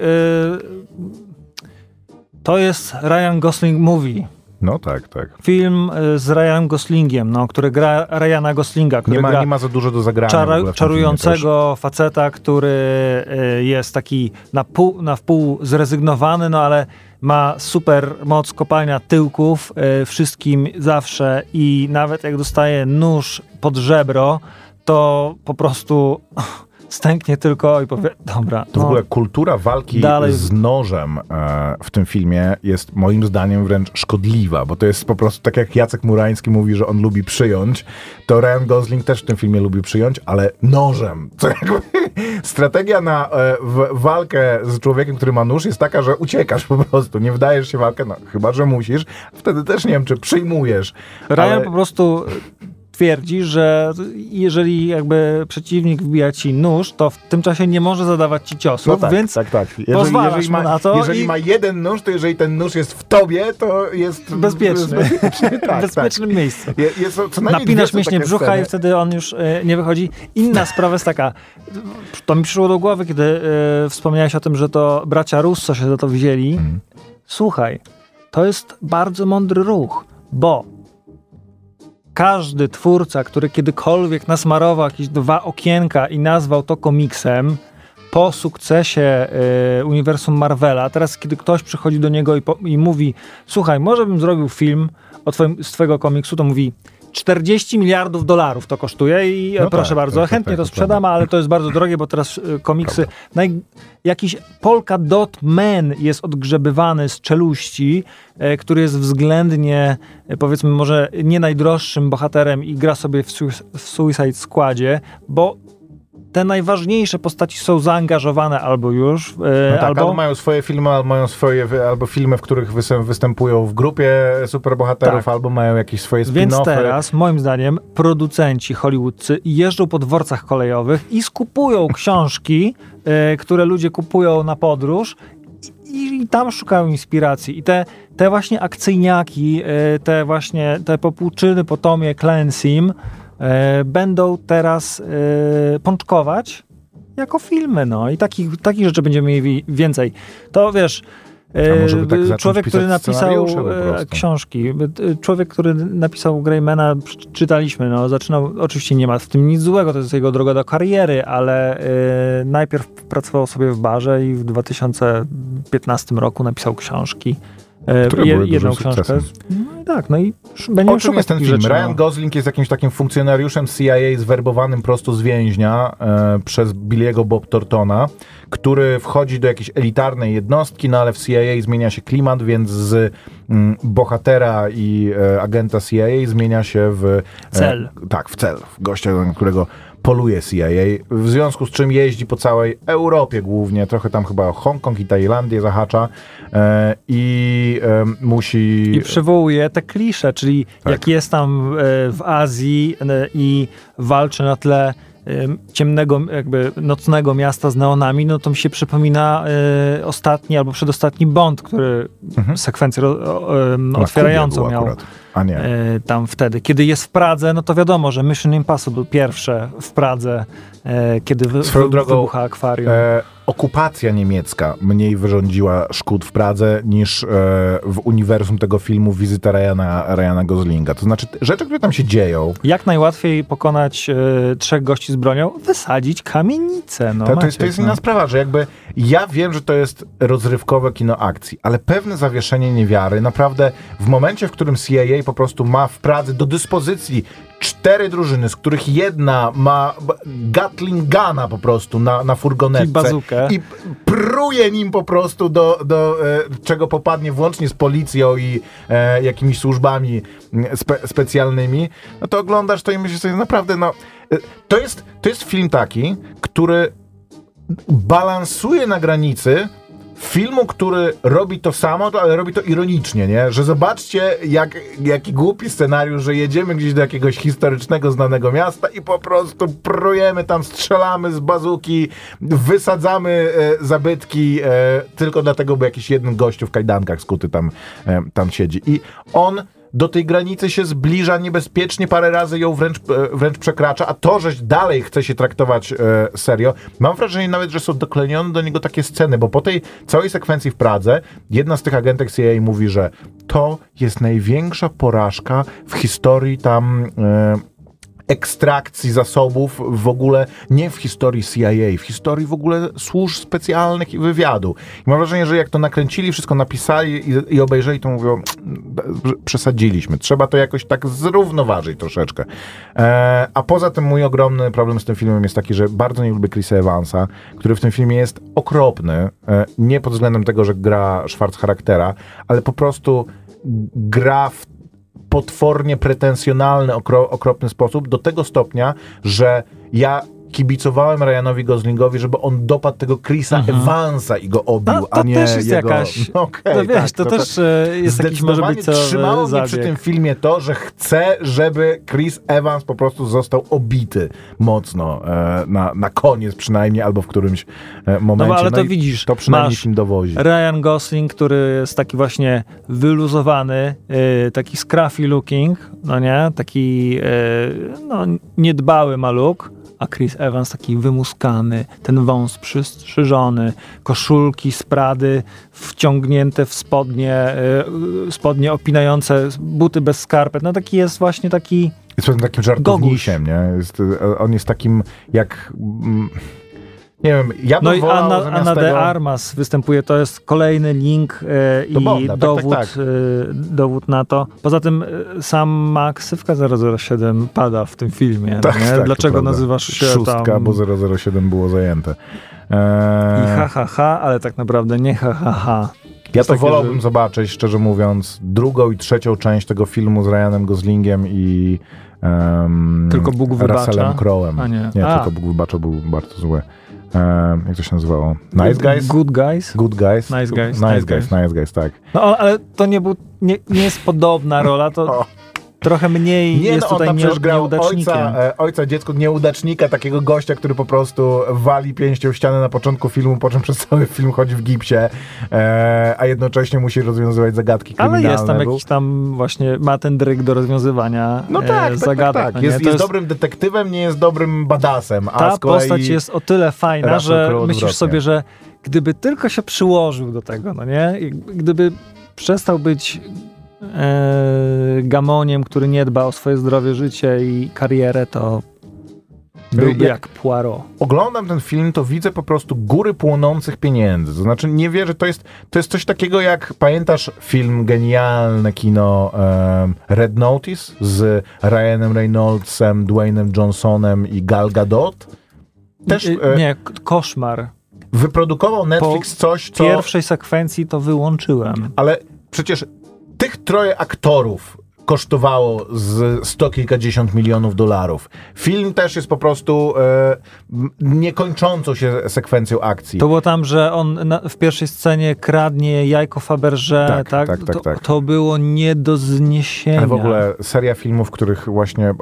to jest Ryan Gosling Movie. No tak, tak. Film y, z Ryanem Goslingiem, no, który gra Ryana Goslinga, który Nie ma, nie ma za dużo do zagrania czar- czarującego faceta, który y, jest taki na, pół, na wpół zrezygnowany, no ale ma super moc kopania tyłków y, wszystkim zawsze i nawet jak dostaje nóż pod żebro, to po prostu stęknie tylko i powie, dobra, To w no, ogóle kultura walki Dalej. z nożem e, w tym filmie jest moim zdaniem wręcz szkodliwa, bo to jest po prostu tak jak Jacek Murański mówi, że on lubi przyjąć, to Ryan Gosling też w tym filmie lubi przyjąć, ale nożem. Co jakby, strategia na e, w, walkę z człowiekiem, który ma nóż jest taka, że uciekasz po prostu, nie wdajesz się w walkę, no chyba, że musisz. Wtedy też nie wiem, czy przyjmujesz. Ryan ale- po prostu twierdzi, że jeżeli jakby przeciwnik wbija ci nóż, to w tym czasie nie może zadawać ci ciosów, No tak, więc tak, tak. Jeżeli, jeżeli, ma, na to jeżeli i- ma jeden nóż, to jeżeli ten nóż jest w tobie, to jest bezpieczny. bezpieczny. Tak, w bezpiecznym miejscu. tak. Je- Jest, co Napinasz mięśnie brzucha sceny. i wtedy on już e, nie wychodzi. Inna sprawa jest taka, to mi przyszło do głowy, kiedy e, wspomniałeś o tym, że to bracia Russo się za to wzięli. Mhm. Słuchaj, to jest bardzo mądry ruch, bo każdy twórca, który kiedykolwiek nasmarował jakieś dwa okienka i nazwał to komiksem, po sukcesie e, uniwersum Marvela, teraz kiedy ktoś przychodzi do niego i, po, i mówi, słuchaj, może bym zrobił film o twoim, z twojego komiksu, to mówi 40 miliardów dolarów to kosztuje i e, No proszę tak, bardzo, tak, chętnie tak, to sprzedam, ale to jest bardzo drogie, bo teraz e, komiksy, naj, jakiś Polka Dot Man jest odgrzebywany z czeluści, e, który jest względnie, powiedzmy, może nie najdroższym bohaterem i gra sobie w, Sui- w Suicide Squadzie, bo te najważniejsze postaci są zaangażowane albo już, e, No tak, albo... albo mają swoje filmy, albo mają swoje, albo filmy, w których występują w grupie superbohaterów, Tak. albo mają jakieś swoje Więc spin-offy. teraz, moim zdaniem, producenci hollywoodzcy jeżdżą po dworcach kolejowych i skupują książki, e, które ludzie kupują na podróż i, tam szukają inspiracji. I te, te właśnie akcyjniaki, e, te właśnie te popłuczyny po Tomie Clancy'm będą teraz e, pączkować jako filmy, no. I takich, takich rzeczy będziemy mieli więcej. To wiesz... Tak e, zacząć człowiek, który napisał e, książki, e, człowiek, który napisał Greymana, czytaliśmy, no, zaczynał, oczywiście nie ma w tym nic złego, to jest jego droga do kariery, ale e, najpierw pracował sobie w barze i w 2015 roku napisał książki. E, Które były jedną dużym książkę. sukcesem. No i tak, no i będziemy O czym szukać jest ten film? rzeczy. Ryan no. Gosling jest jakimś takim funkcjonariuszem CIA zwerbowanym prosto z więźnia e, przez Billiego Bob Tortona, który wchodzi do jakiejś elitarnej jednostki, no ale w CIA zmienia się klimat, więc z mm, bohatera i e, agenta CIA zmienia się w... E, Cel. tak, w cel. W gościa, którego poluje CIA, w związku z czym jeździ po całej Europie głównie, trochę tam chyba Hongkong i Tajlandię zahacza e, i e, musi... I przywołuje te klisze, czyli Tak. jak jest tam e, w Azji e, i walczy na tle ciemnego, jakby nocnego miasta z neonami, no to mi się przypomina e, ostatni albo przedostatni Bond, który sekwencję ro, em, Na Kubie otwierającą miał akurat. A nie. e, tam wtedy. Kiedy jest w Pradze, no to wiadomo, że Mission Impossible pierwsze w Pradze, e, kiedy wy, wy, drogą, wybucha akwarium. E, okupacja niemiecka mniej wyrządziła szkód w Pradze niż e, w uniwersum tego filmu wizyta Ryana, Ryana Goslinga. To znaczy rzeczy, które tam się dzieją, Jak najłatwiej pokonać e, trzech gości z bronią? Wysadzić kamienicę. No, to, to, jest, to jest no. inna sprawa, że jakby ja wiem, że to jest rozrywkowe kino akcji, ale pewne zawieszenie niewiary, naprawdę w momencie, w którym CIA po prostu ma w Pradze do dyspozycji cztery drużyny, z których jedna ma Gatling Guna po prostu na, na furgonetce I bazukę. i pruje nim po prostu do, do e, czego popadnie włącznie z policją i e, jakimiś służbami spe, specjalnymi, no to oglądasz to i myślisz sobie naprawdę, no e, to jest, to jest film taki, który balansuje na granicy filmu, który robi to samo, to- ale robi to ironicznie, nie? Że zobaczcie, jak, jaki głupi scenariusz, że jedziemy gdzieś do jakiegoś historycznego, znanego miasta i po prostu prujemy tam, strzelamy z bazuki, wysadzamy e, zabytki e, tylko dlatego, bo jakiś jeden gościu w kajdankach skuty tam, e, tam siedzi. I on do tej granicy się zbliża niebezpiecznie, parę razy ją wręcz, e, wręcz przekracza, a to, że dalej chce się traktować e, serio, mam wrażenie nawet, że są doklejone do niego takie sceny, bo po tej całej sekwencji w Pradze jedna z tych agentek CIA mówi, że to jest największa porażka w historii tam e, ekstrakcji zasobów w ogóle nie w historii CIA, w historii w ogóle służb specjalnych i wywiadu. I mam wrażenie, że jak to nakręcili, wszystko napisali i, i obejrzeli, to mówią, że przesadziliśmy. Trzeba to jakoś tak zrównoważyć troszeczkę. E, a poza tym mój ogromny problem z tym filmem jest taki, że bardzo nie lubię Chrisa Evansa, który w tym filmie jest okropny. E, nie pod względem tego, że gra Schwarz charaktera, ale po prostu gra w potwornie pretensjonalny, okro, okropny sposób, do tego stopnia, że ja kibicowałem Ryanowi Goslingowi, żeby on dopadł tego Chrisa Evansa i go obił, No, to a nie też jest jego... jakaś- No, okej, no wiesz, tak, to też, e, jest jakiś może być co- trzymało mnie przy zabieg. tym filmie to, że chcę, żeby Chris Evans po prostu został obity mocno e, na, na koniec przynajmniej, albo w którymś e, momencie. No ale to i widzisz, To przynajmniej masz film dowozi. Ryan Gosling, który jest taki właśnie wyluzowany, taki scruffy looking, no nie, taki no, niedbały maluk, a Chris Evans taki wymuskany, ten wąs przystrzyżony, koszulki z Prady wciągnięte w spodnie, yy, spodnie opinające, buty bez skarpet, no taki jest właśnie taki... Jest takim żartownisiem, nie? Jest, e, on jest takim jak... mm, Nie wiem, ja bym No i wolał Anna, Anna de tego... Armas występuje, to jest kolejny link e, i Bonda, tak, dowód, tak, tak. E, dowód na to. Poza tym e, sam ksywka 007 pada w tym filmie. Tak, tak, Dlaczego nazywasz się Szóstka, tam... bo 007 było zajęte. Eee, I ha, ha, ha, ale tak naprawdę nie ha, ha, ha. ja to wolałbym że- zobaczyć, szczerze mówiąc, drugą i trzecią część tego filmu z Ryanem Goslingiem i um, Tylko Bóg wybacza? Russellem Crowe'em. A nie. nie A. tylko Bóg wybacza był bardzo zły. Jak to się nazywało? Nice Guys? Good Guys. Good Guys? Nice Guys, Nice, Nice guys, Nice Guys, tak. No ale to nie, był, nie, nie jest podobna rola, to. trochę mniej Nie, jest no tutaj nie, grał ojca, e, ojca dziecku, nieudacznika, takiego gościa, który po prostu wali pięścią w ścianę na początku filmu, po czym przez cały film chodzi w gipsie, e, a jednocześnie musi rozwiązywać zagadki Ale kryminalne. jest tam Był- jakiś tam właśnie, ma ten dryg do rozwiązywania No e, tak, tak, zagadek. tak, tak. no? Jest, To jest dobrym detektywem, nie jest dobrym badasem, a Ta postać jest o tyle fajna, Russell że myślisz odwrotnie. sobie, że gdyby tylko się przyłożył do tego, no nie? Gdyby przestał być gamoniem, który nie dba o swoje zdrowie, życie i karierę, to byłby Jak- jak Poirot. oglądam ten film, to widzę po prostu góry płonących pieniędzy. To znaczy, nie wierzę, to jest, to jest coś takiego jak, pamiętasz film, genialne kino Red Notice z Ryanem Reynoldsem, Dwaynem Johnsonem i Gal Gadot? Też I- e, nie, koszmar. wyprodukował Netflix coś, W co... pierwszej sekwencji to wyłączyłem. Ale przecież troje aktorów kosztowało z sto kilkadziesiąt milionów dolarów. Film też jest po prostu e, niekończącą się sekwencją akcji. To było tam, że on na, w pierwszej scenie kradnie jajko Faberże, Tak, tak? tak, tak, to, tak. to było nie do zniesienia. Ale w ogóle seria filmów, w których właśnie e,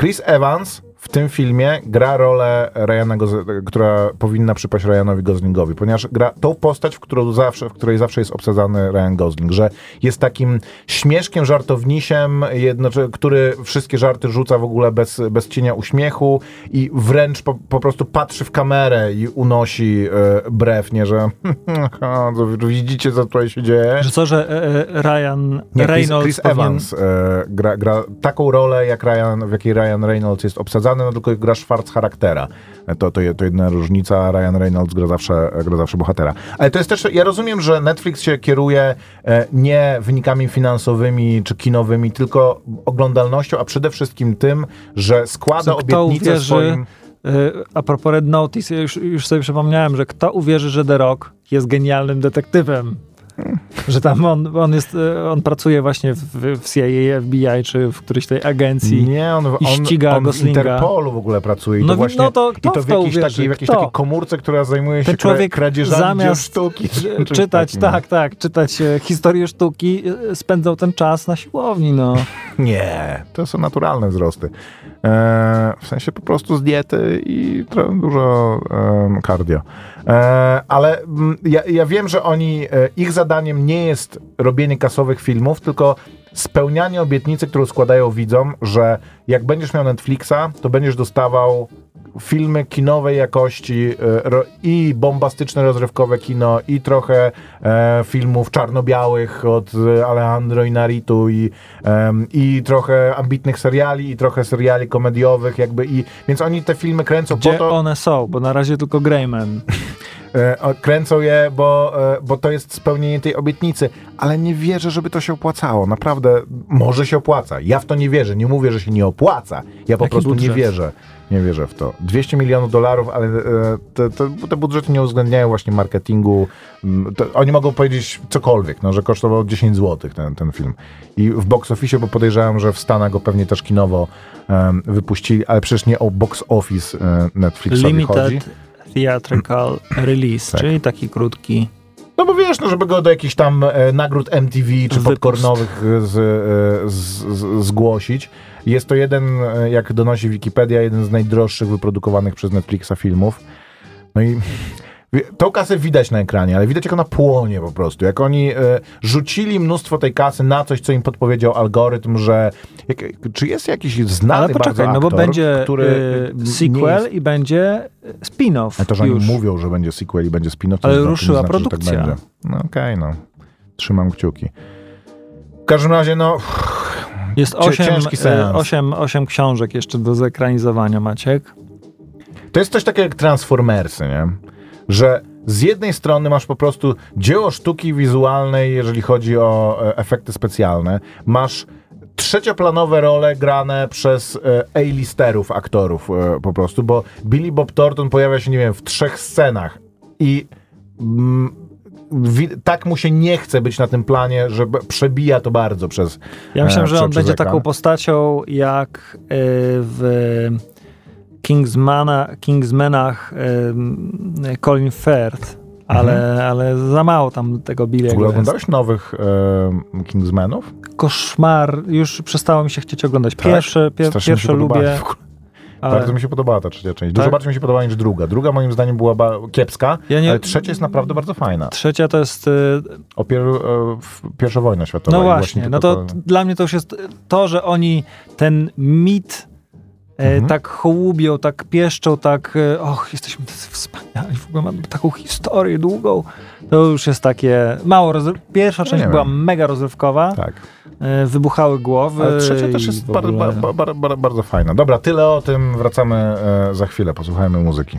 Chris Evans w tym filmie gra rolę Ryana, która powinna przypaść Ryanowi Goslingowi, ponieważ gra tą postać, w, którą zawsze, w której zawsze jest obsadzany Ryan Gosling, że jest takim śmieszkiem, żartownisiem, który wszystkie żarty rzuca w ogóle bez, bez cienia uśmiechu i wręcz po, po prostu patrzy w kamerę i unosi e, brew, nie, że "Co, widzicie, co tutaj się dzieje. Że co, że e, e, Ryan Nie, Chris, Reynolds Chris powinien... Evans e, gra, gra taką rolę, jak Ryan, w jakiej Ryan Reynolds jest obsadzany, no tylko gra Schwarz charaktera. To, to, to jedna różnica, Ryan Reynolds gra zawsze, gra zawsze bohatera. Ale to jest też, ja rozumiem, że Netflix się kieruje e, nie wynikami finansowymi czy kinowymi, tylko oglądalnością, a przede wszystkim tym, że składa Kto obietnicę uwierzy, swoim... e, a propos Red Notice, ja już, już sobie przypomniałem, że kto uwierzy, że The Rock jest genialnym detektywem. Że tam on, on jest, e, on pracuje właśnie w, w CIA, FBI, czy w którejś tej agencji. Nie, on, on, i ściga on w Goslinga. Interpolu w ogóle pracuje. I No to właśnie, no to kto i to w w jakiejś, uwierzy? takiej, w jakiejś takiej komórce, która zajmuje się człowiek kra- kradzieżami zamiast sztuki. czytać, takim, no. tak, tak, czytać e, historię sztuki, e, spędzał ten czas na siłowni, no. Nie, to są naturalne wzrosty. E, w sensie po prostu z diety i dużo em, cardio. E, ale mm, ja, ja wiem, że oni, e, ich zadaniem nie jest robienie kasowych filmów, tylko spełnianie obietnicy, którą składają widzom, że jak będziesz miał Netflixa, to będziesz dostawał filmy kinowej jakości e, i bombastyczne rozrywkowe kino i trochę e, filmów czarno-białych od e, Alejandro Inarritu i, i trochę ambitnych seriali i trochę seriali komediowych jakby i więc oni te filmy kręcą Gdzie po to one są? Bo na razie tylko Greyman. e, kręcą je, bo, e, bo to jest spełnienie tej obietnicy, ale nie wierzę, żeby to się opłacało. Naprawdę, może się opłaca. Ja w to nie wierzę. Nie mówię, że się nie opłaca. Ja po Jaki prostu nie budżet? wierzę. Nie wierzę w to. 200 milionów dolarów, ale e, te, te, te budżety nie uwzględniają właśnie marketingu. Mm, To, oni mogą powiedzieć cokolwiek, no, że kosztował 10 zł ten, ten film. I w box office, bo podejrzewam, że w Stanach go pewnie też kinowo em, wypuścili, ale przecież nie o box office Netflixowi chodzi. Theatrical Release, Tak. czyli taki krótki. No bo wiesz, no żeby go do jakichś tam e, nagród MTV czy popcornowych z, e, z, z, zgłosić. Jest to jeden, e, jak donosi Wikipedia, jeden z najdroższych wyprodukowanych przez Netflixa filmów. No i tą kasę widać na ekranie, ale widać jak ona płonie po prostu. Jak oni e, rzucili mnóstwo tej kasy na coś, co im podpowiedział algorytm, że jak, czy jest jakiś znany Ale poczekaj, bardzo no bo aktor, będzie który y, sequel jest- i będzie spin-off a to, że już. oni mówią, że będzie sequel i będzie spin-off, to Ale nie ruszyła znaczy, produkcja. Tak no okej, no. Trzymam kciuki. W każdym razie, no... Jest Cie- osiem, ciężki y, seans. osiem, osiem książek jeszcze do zekranizowania, Maciek. To jest coś takiego jak Transformersy, nie? Że z jednej strony masz po prostu dzieło sztuki wizualnej, jeżeli chodzi o e, efekty specjalne. Masz trzecioplanowe role grane przez e, A-listerów aktorów e, po prostu, bo Billy Bob Thornton pojawia się, nie wiem, w trzech scenach i mm, tak mu się nie chce być na tym planie, że przebija to bardzo przez Ja myślę, że on będzie ekran. taką postacią jak w Kingsmana, Kingsmanach Colin Firth, ale, ale za mało tam tego Mhm. W Billy'ego ogóle jest. oglądałeś nowych e, Kingsmanów? Koszmar, już przestało mi się chcieć oglądać. Tak? Pierwsze, pier, pierwsze lubię, ale Bardzo mi się podobała ta trzecia część. Dużo Tak? bardziej mi się podobała niż druga. Druga moim zdaniem była ba- kiepska, Ja nie- ale trzecia jest naprawdę bardzo fajna. trzecia to jest y, O pier- e, w- pierwsza wojna światowa. No i właśnie, no to dla mnie to już jest to, że oni ten mit Mhm. tak hołubią, tak pieszczą, tak e, och, jesteśmy tacy wspaniali, w ogóle mamy taką historię długą. To już jest takie mało rozry- Pierwsza No część była wiem. mega rozrywkowa, Tak. e, wybuchały głowy. Ale trzecia też jest bardzo, ogóle- ba- ba- ba- bardzo fajna. Dobra, tyle o tym. Wracamy e, za chwilę. Posłuchajmy muzyki.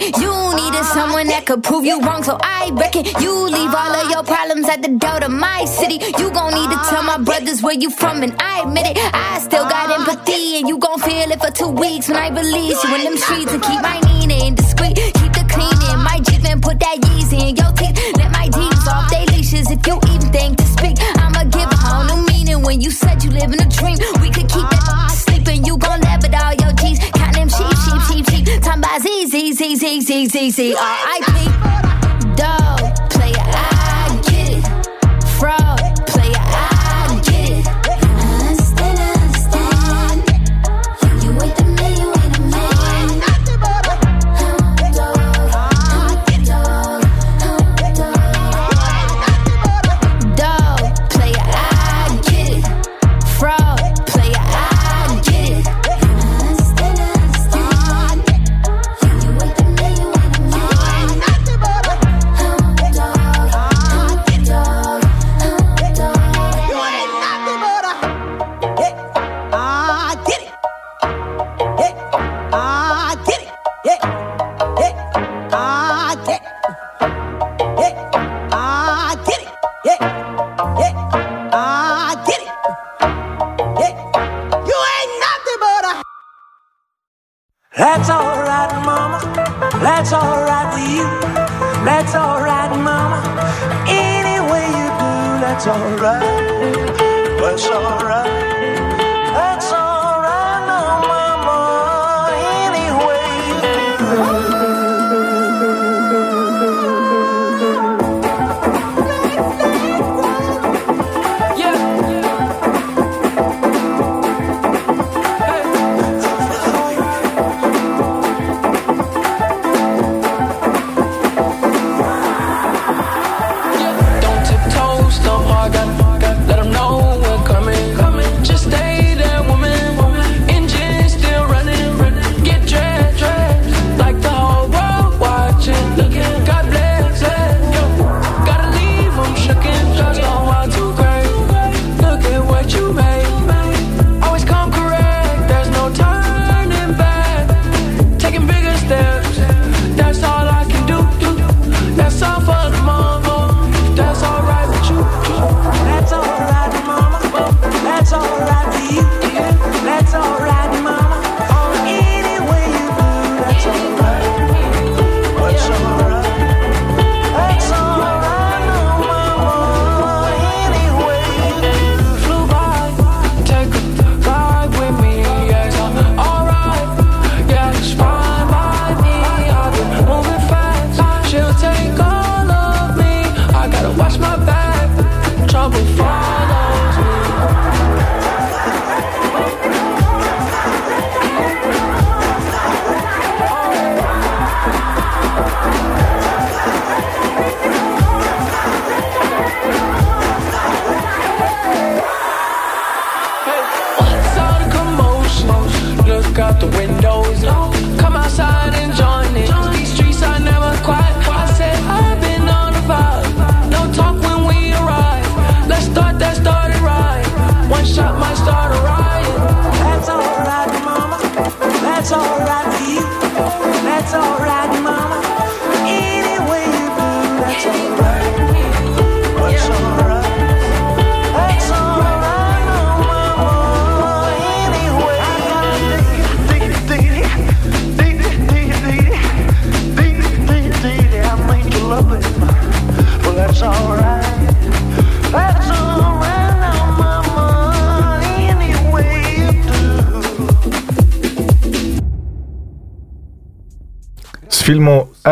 It. You needed someone that could prove you wrong, so I reckon you leave all of your problems at the door to my city. You gon' need to tell my brothers where you from, and I admit it. I still got empathy, and you gon' feel it for two weeks when I release you in them streets and keep my Nina discreet. Keep the cleaning, my Jeep and put that Yeezy in your teeth. Let my D's off they leashes if you even think to speak. I'ma give a whole new meaning when you said you live in a dream. We could keep Z Z Z Z Z Z Z R I P.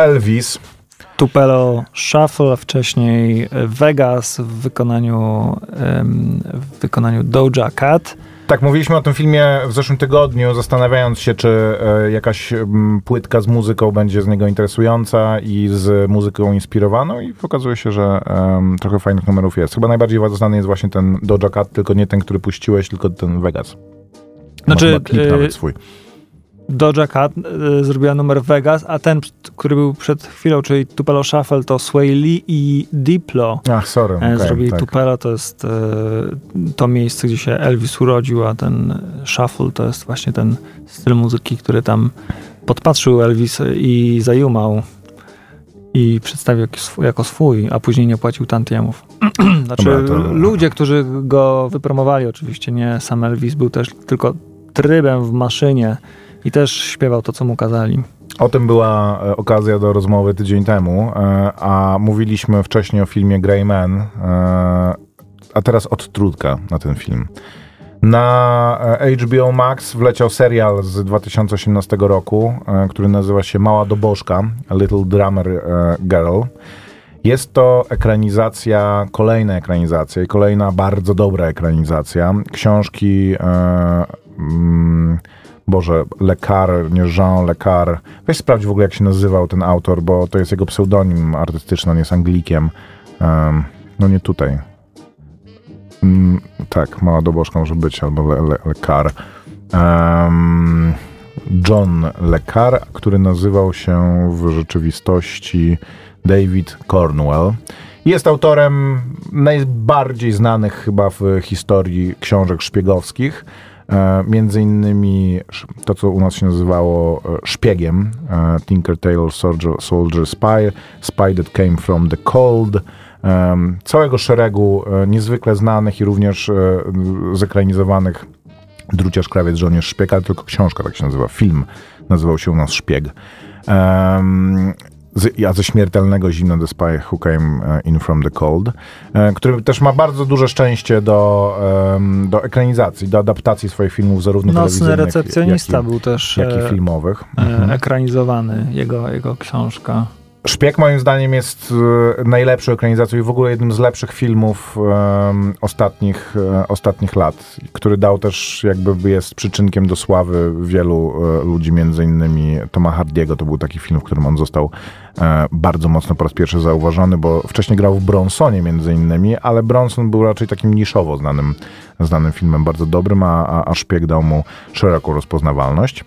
Elvis. Tupelo Shuffle, a wcześniej Vegas w wykonaniu, w wykonaniu Doja Cat. Tak, mówiliśmy o tym filmie w zeszłym tygodniu, zastanawiając się, czy e, jakaś płytka z muzyką będzie z niego interesująca i z muzyką inspirowaną i okazuje się, że trochę fajnych numerów jest. Chyba najbardziej znany jest właśnie ten Doja Cat, tylko nie ten, który puściłeś, tylko ten Vegas. Ma Znaczy, chyba klip y, nawet swój. Doja Cat y, zrobiła numer Vegas, a ten, który był przed chwilą, czyli Tupelo Shuffle, to Sway Lee i Diplo. Ach, sorry. E, okej, Zrobili tak. Tupelo, to jest e, to miejsce, gdzie się Elvis urodził, a ten Shuffle to jest właśnie ten styl muzyki, który tam podpatrzył Elvis i zajumał i przedstawił jako swój, jako swój, a później nie płacił tantiemów. znaczy Dobra, to- ludzie, którzy go wypromowali oczywiście, nie sam Elvis, był też tylko trybem w maszynie i też śpiewał to, co mu kazali. O tym była e, okazja do rozmowy tydzień temu, e, a mówiliśmy wcześniej o filmie Grey Man, e, a teraz odtrutka na ten film. Na HBO Max wleciał serial z 2018 roku, który nazywa się Mała Dobożka, Little Drummer Girl. Jest to ekranizacja, kolejna ekranizacja i kolejna bardzo dobra ekranizacja książki e, mm, Boże, Lekar, nie Jean Lekar. Weź sprawdź w ogóle, jak się nazywał ten autor, bo to jest jego pseudonim artystyczny, on jest Anglikiem. Em, no nie tutaj. Mm, tak, mała dobożka może być, albo le, le, Lekar. Em, John Lekar, który nazywał się w rzeczywistości David Cornwell. Jest autorem najbardziej znanych chyba w historii książek szpiegowskich. E, między innymi to, co u nas się nazywało e, szpiegiem. E, Tinker Tailor Soldier, Soldier Spy, Spy That Came From The Cold. Całego szeregu niezwykle znanych i również zekranizowanych Druciarz, krawiec, żołnierz, szpieg, ale tylko książka tak się nazywa. Film nazywał się u nas Szpieg. Z, ja ze śmiertelnego zimna The Spy Who Came e, In From The Cold, e, który też ma bardzo duże szczęście do, do ekranizacji, do adaptacji swoich filmów zarówno Nocny telewizyjnych, recepcjonista jak i, był też jak i e, filmowych. e, ekranizowany, jego, jego książka. Szpieg moim zdaniem jest e, najlepszą ekranizacją i w ogóle jednym z lepszych filmów ostatnich, e, ostatnich lat, który dał też jakby jest przyczynkiem do sławy wielu e, ludzi, między innymi Toma Hardiego. To był taki film, w którym on został bardzo mocno po raz pierwszy zauważony, bo wcześniej grał w Bronsonie między innymi, ale Bronson był raczej takim niszowo znanym, znanym filmem, bardzo dobrym, a, a, a Szpieg dał mu szeroką rozpoznawalność.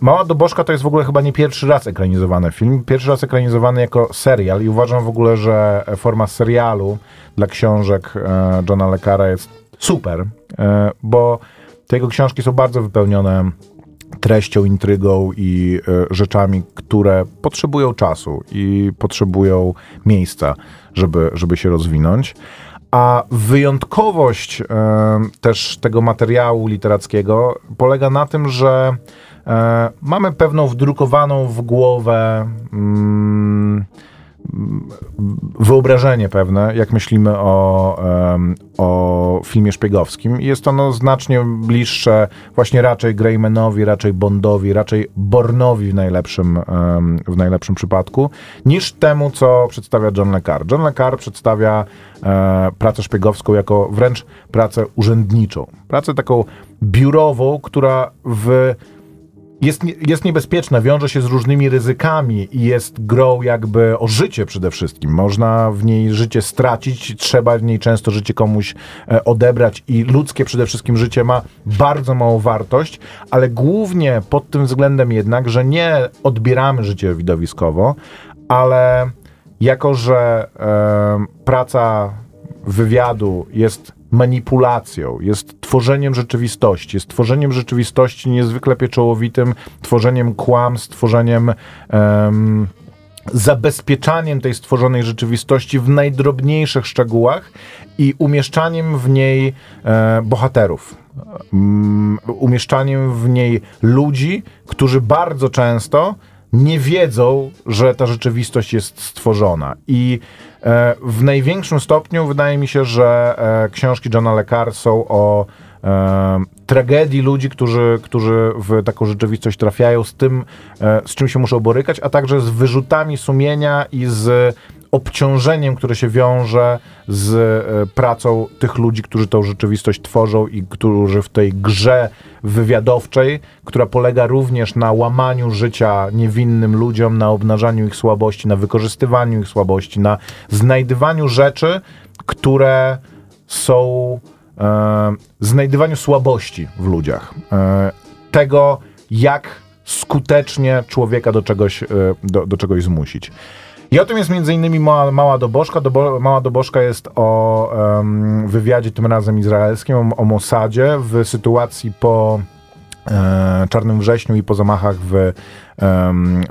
Mała Dobożka to jest w ogóle chyba nie pierwszy raz ekranizowany film. Pierwszy raz ekranizowany jako serial i uważam w ogóle, że forma serialu dla książek e, Johna Le Carra jest super, e, bo te jego książki są bardzo wypełnione treścią, intrygą i e, rzeczami, które potrzebują czasu i potrzebują miejsca, żeby, żeby się rozwinąć. A wyjątkowość e, też tego materiału literackiego polega na tym, że e, mamy pewną wdrukowaną w głowę mm, wyobrażenie pewne, jak myślimy o, o filmie szpiegowskim. Jest ono znacznie bliższe właśnie raczej Greymanowi, raczej Bondowi, raczej Bornowi w najlepszym, w najlepszym przypadku, niż temu, co przedstawia John Le Carre. John Le Carre przedstawia e, pracę szpiegowską jako wręcz pracę urzędniczą. Pracę taką biurową, która w jest, jest niebezpieczna, wiąże się z różnymi ryzykami i jest grą jakby o życie przede wszystkim. Można w niej życie stracić, trzeba w niej często życie komuś e, odebrać i ludzkie przede wszystkim życie ma bardzo małą wartość, ale głównie pod tym względem jednak, że nie odbieramy życie widowiskowo, ale jako, że e, praca wywiadu jest manipulacją, jest tworzeniem rzeczywistości, jest tworzeniem rzeczywistości niezwykle pieczołowitym, tworzeniem kłamstw, tworzeniem em, zabezpieczaniem tej stworzonej rzeczywistości w najdrobniejszych szczegółach i umieszczaniem w niej e, bohaterów. Mm, umieszczaniem w niej ludzi, którzy bardzo często nie wiedzą, że ta rzeczywistość jest stworzona. I e, w największym stopniu wydaje mi się, że e, książki Johna Le są o e, tragedii ludzi, którzy, którzy w taką rzeczywistość trafiają, z tym, e, z czym się muszą borykać, a także z wyrzutami sumienia i z obciążeniem, które się wiąże z e, pracą tych ludzi, którzy tą rzeczywistość tworzą i którzy w tej grze wywiadowczej, która polega również na łamaniu życia niewinnym ludziom, na obnażaniu ich słabości, na wykorzystywaniu ich słabości, na znajdywaniu rzeczy, które są e, znajdywaniu słabości w ludziach. E, tego, jak skutecznie człowieka do czegoś, e, do, do czegoś zmusić. I o tym jest innymi Mała, Mała Dobożka. Dobo, Mała Dobożka jest o em, wywiadzie tym razem izraelskim, o, o Mossadzie w sytuacji po e, Czarnym Wrześniu i po zamachach w,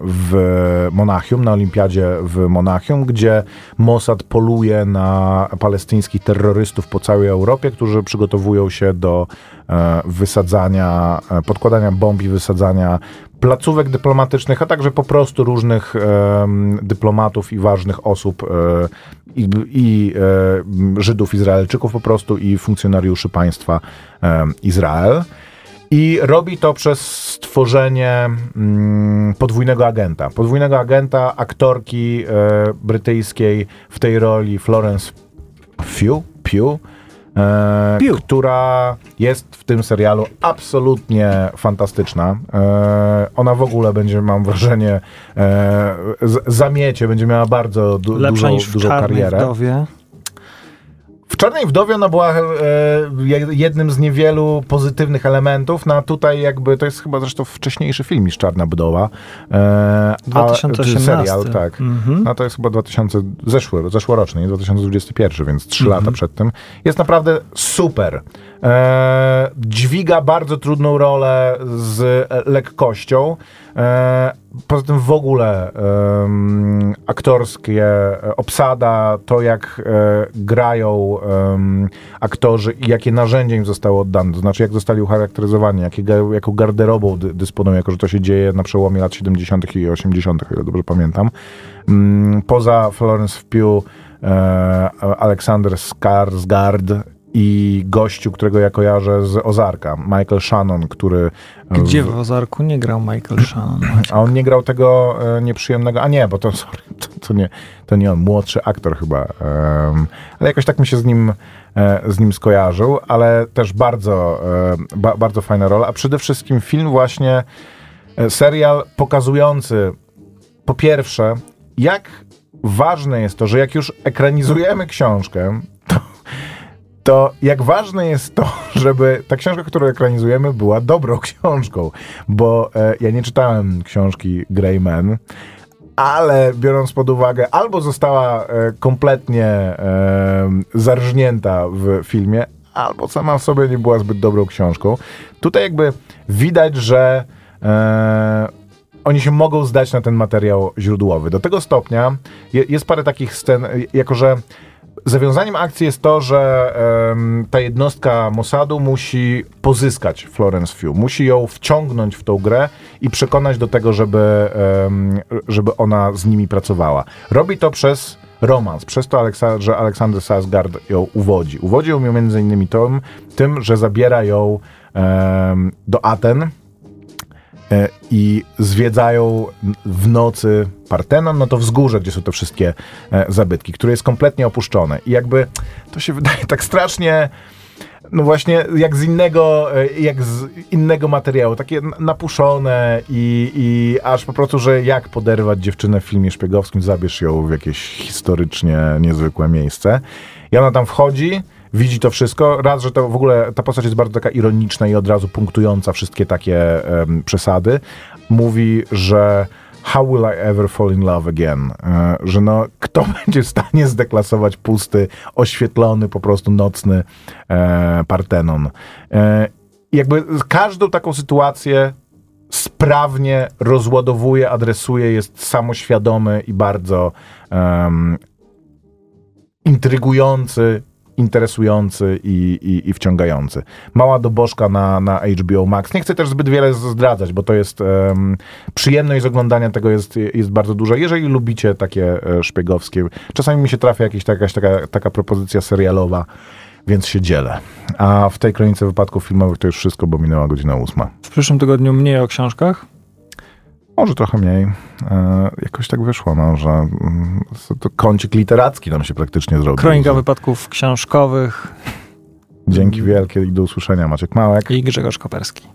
w Monachium, na Olimpiadzie w Monachium, gdzie Mossad poluje na palestyńskich terrorystów po całej Europie, którzy przygotowują się do e, wysadzania, e, podkładania bomb i wysadzania placówek dyplomatycznych, a także po prostu różnych em, dyplomatów i ważnych osób e, i, i e, Żydów, Izraelczyków po prostu i funkcjonariuszy państwa Izrael. I robi to przez stworzenie mm, podwójnego agenta. Podwójnego agenta aktorki e, brytyjskiej w tej roli Florence Pugh, Pugh e, która jest w tym serialu absolutnie fantastyczna. E, ona w ogóle będzie, mam wrażenie, e, z, zamiecie, będzie miała bardzo du, Lepsza dużą, niż w dużą karierę. Wdowie. W Czarnej Wdowie ona była e, je- jednym z niewielu pozytywnych elementów, no a tutaj jakby to jest chyba zresztą wcześniejszy film niż Czarna Wdowa. E, a- 2018. serial, tak. Mhm. No to jest chyba 2000, zeszły, zeszłoroczny, nie 2021, więc 3 Mhm. lata przed tym. Jest naprawdę super. E, dźwiga bardzo trudną rolę z e, lekkością. E, poza tym w ogóle aktorskie e, obsada, to jak e, grają aktorzy i jakie narzędzia im zostało oddane, to znaczy jak zostali ucharakteryzowani, jakie, jaką garderobą dy, dysponują, jako że to się dzieje na przełomie lat 70. i 80., o ile dobrze pamiętam. Mm, Poza Florence Pugh, e, Aleksander Skarsgård i gościu, którego ja kojarzę z Ozarka, Michael Shannon, który... Gdzie w- Ozarku nie grał Michael Shannon? a on nie grał tego e, nieprzyjemnego. A nie, bo to, sorry, to, to, nie, to nie on, młodszy aktor chyba. ale jakoś tak mi się z nim, e, z nim skojarzył, ale też bardzo, e, ba, bardzo fajna rola. A przede wszystkim film właśnie, e, serial pokazujący po pierwsze, jak ważne jest to, że jak już ekranizujemy książkę, to, jak ważne jest to, żeby ta książka, którą ekranizujemy, była dobrą książką. Bo e, ja nie czytałem książki Grey Man, ale biorąc pod uwagę, albo została e, kompletnie e, zarżnięta w filmie, albo sama w sobie nie była zbyt dobrą książką. Tutaj jakby widać, że e, oni się mogą zdać na ten materiał źródłowy. Do tego stopnia je, jest parę takich scen, jako że zawiązaniem akcji jest to, że em, ta jednostka Mossadu musi pozyskać Florence Pugh. Musi ją wciągnąć w tą grę i przekonać do tego, żeby, em, żeby ona z nimi pracowała. Robi to przez romans, przez to, Aleksa- że Aleksander Sarsgaard ją uwodzi. Uwodzi ją między innymi tym, tym że zabiera ją em, do Aten, i zwiedzają w nocy Partenon, no to wzgórze, gdzie są te wszystkie e, zabytki, które jest kompletnie opuszczone. I jakby to się wydaje tak strasznie, no właśnie jak z innego, e, jak z innego materiału, takie napuszone i, i aż po prostu, że jak poderwać dziewczynę w filmie szpiegowskim, zabierz ją w jakieś historycznie niezwykłe miejsce. I ona tam wchodzi, widzi to wszystko. Raz, że to w ogóle ta postać jest bardzo taka ironiczna i od razu punktująca wszystkie takie em, przesady. Mówi, że How will I ever fall in love again? E, że no, kto będzie w stanie zdeklasować pusty, oświetlony, po prostu nocny e, Partenon? E, jakby każdą taką sytuację sprawnie rozładowuje, adresuje, jest samoświadomy i bardzo em, intrygujący, interesujący i, i, i wciągający. Mała dobożka na, na HBO Max. Nie chcę też zbyt wiele zdradzać, bo to jest em, przyjemność z oglądania tego jest, jest bardzo duża. Jeżeli lubicie takie e, szpiegowskie, czasami mi się trafia jakaś, jakaś taka, taka propozycja serialowa, więc się dzielę. A w tej kronice wypadków filmowych to już wszystko, bo minęła godzina ósma. W przyszłym tygodniu mniej o książkach. Może trochę mniej. E, jakoś tak wyszło, no, że mm, to kącik literacki nam się praktycznie zrobił. Kronika wypadków książkowych Dzięki wielkie i do usłyszenia. Maciek Małek. i Grzegorz Koperski.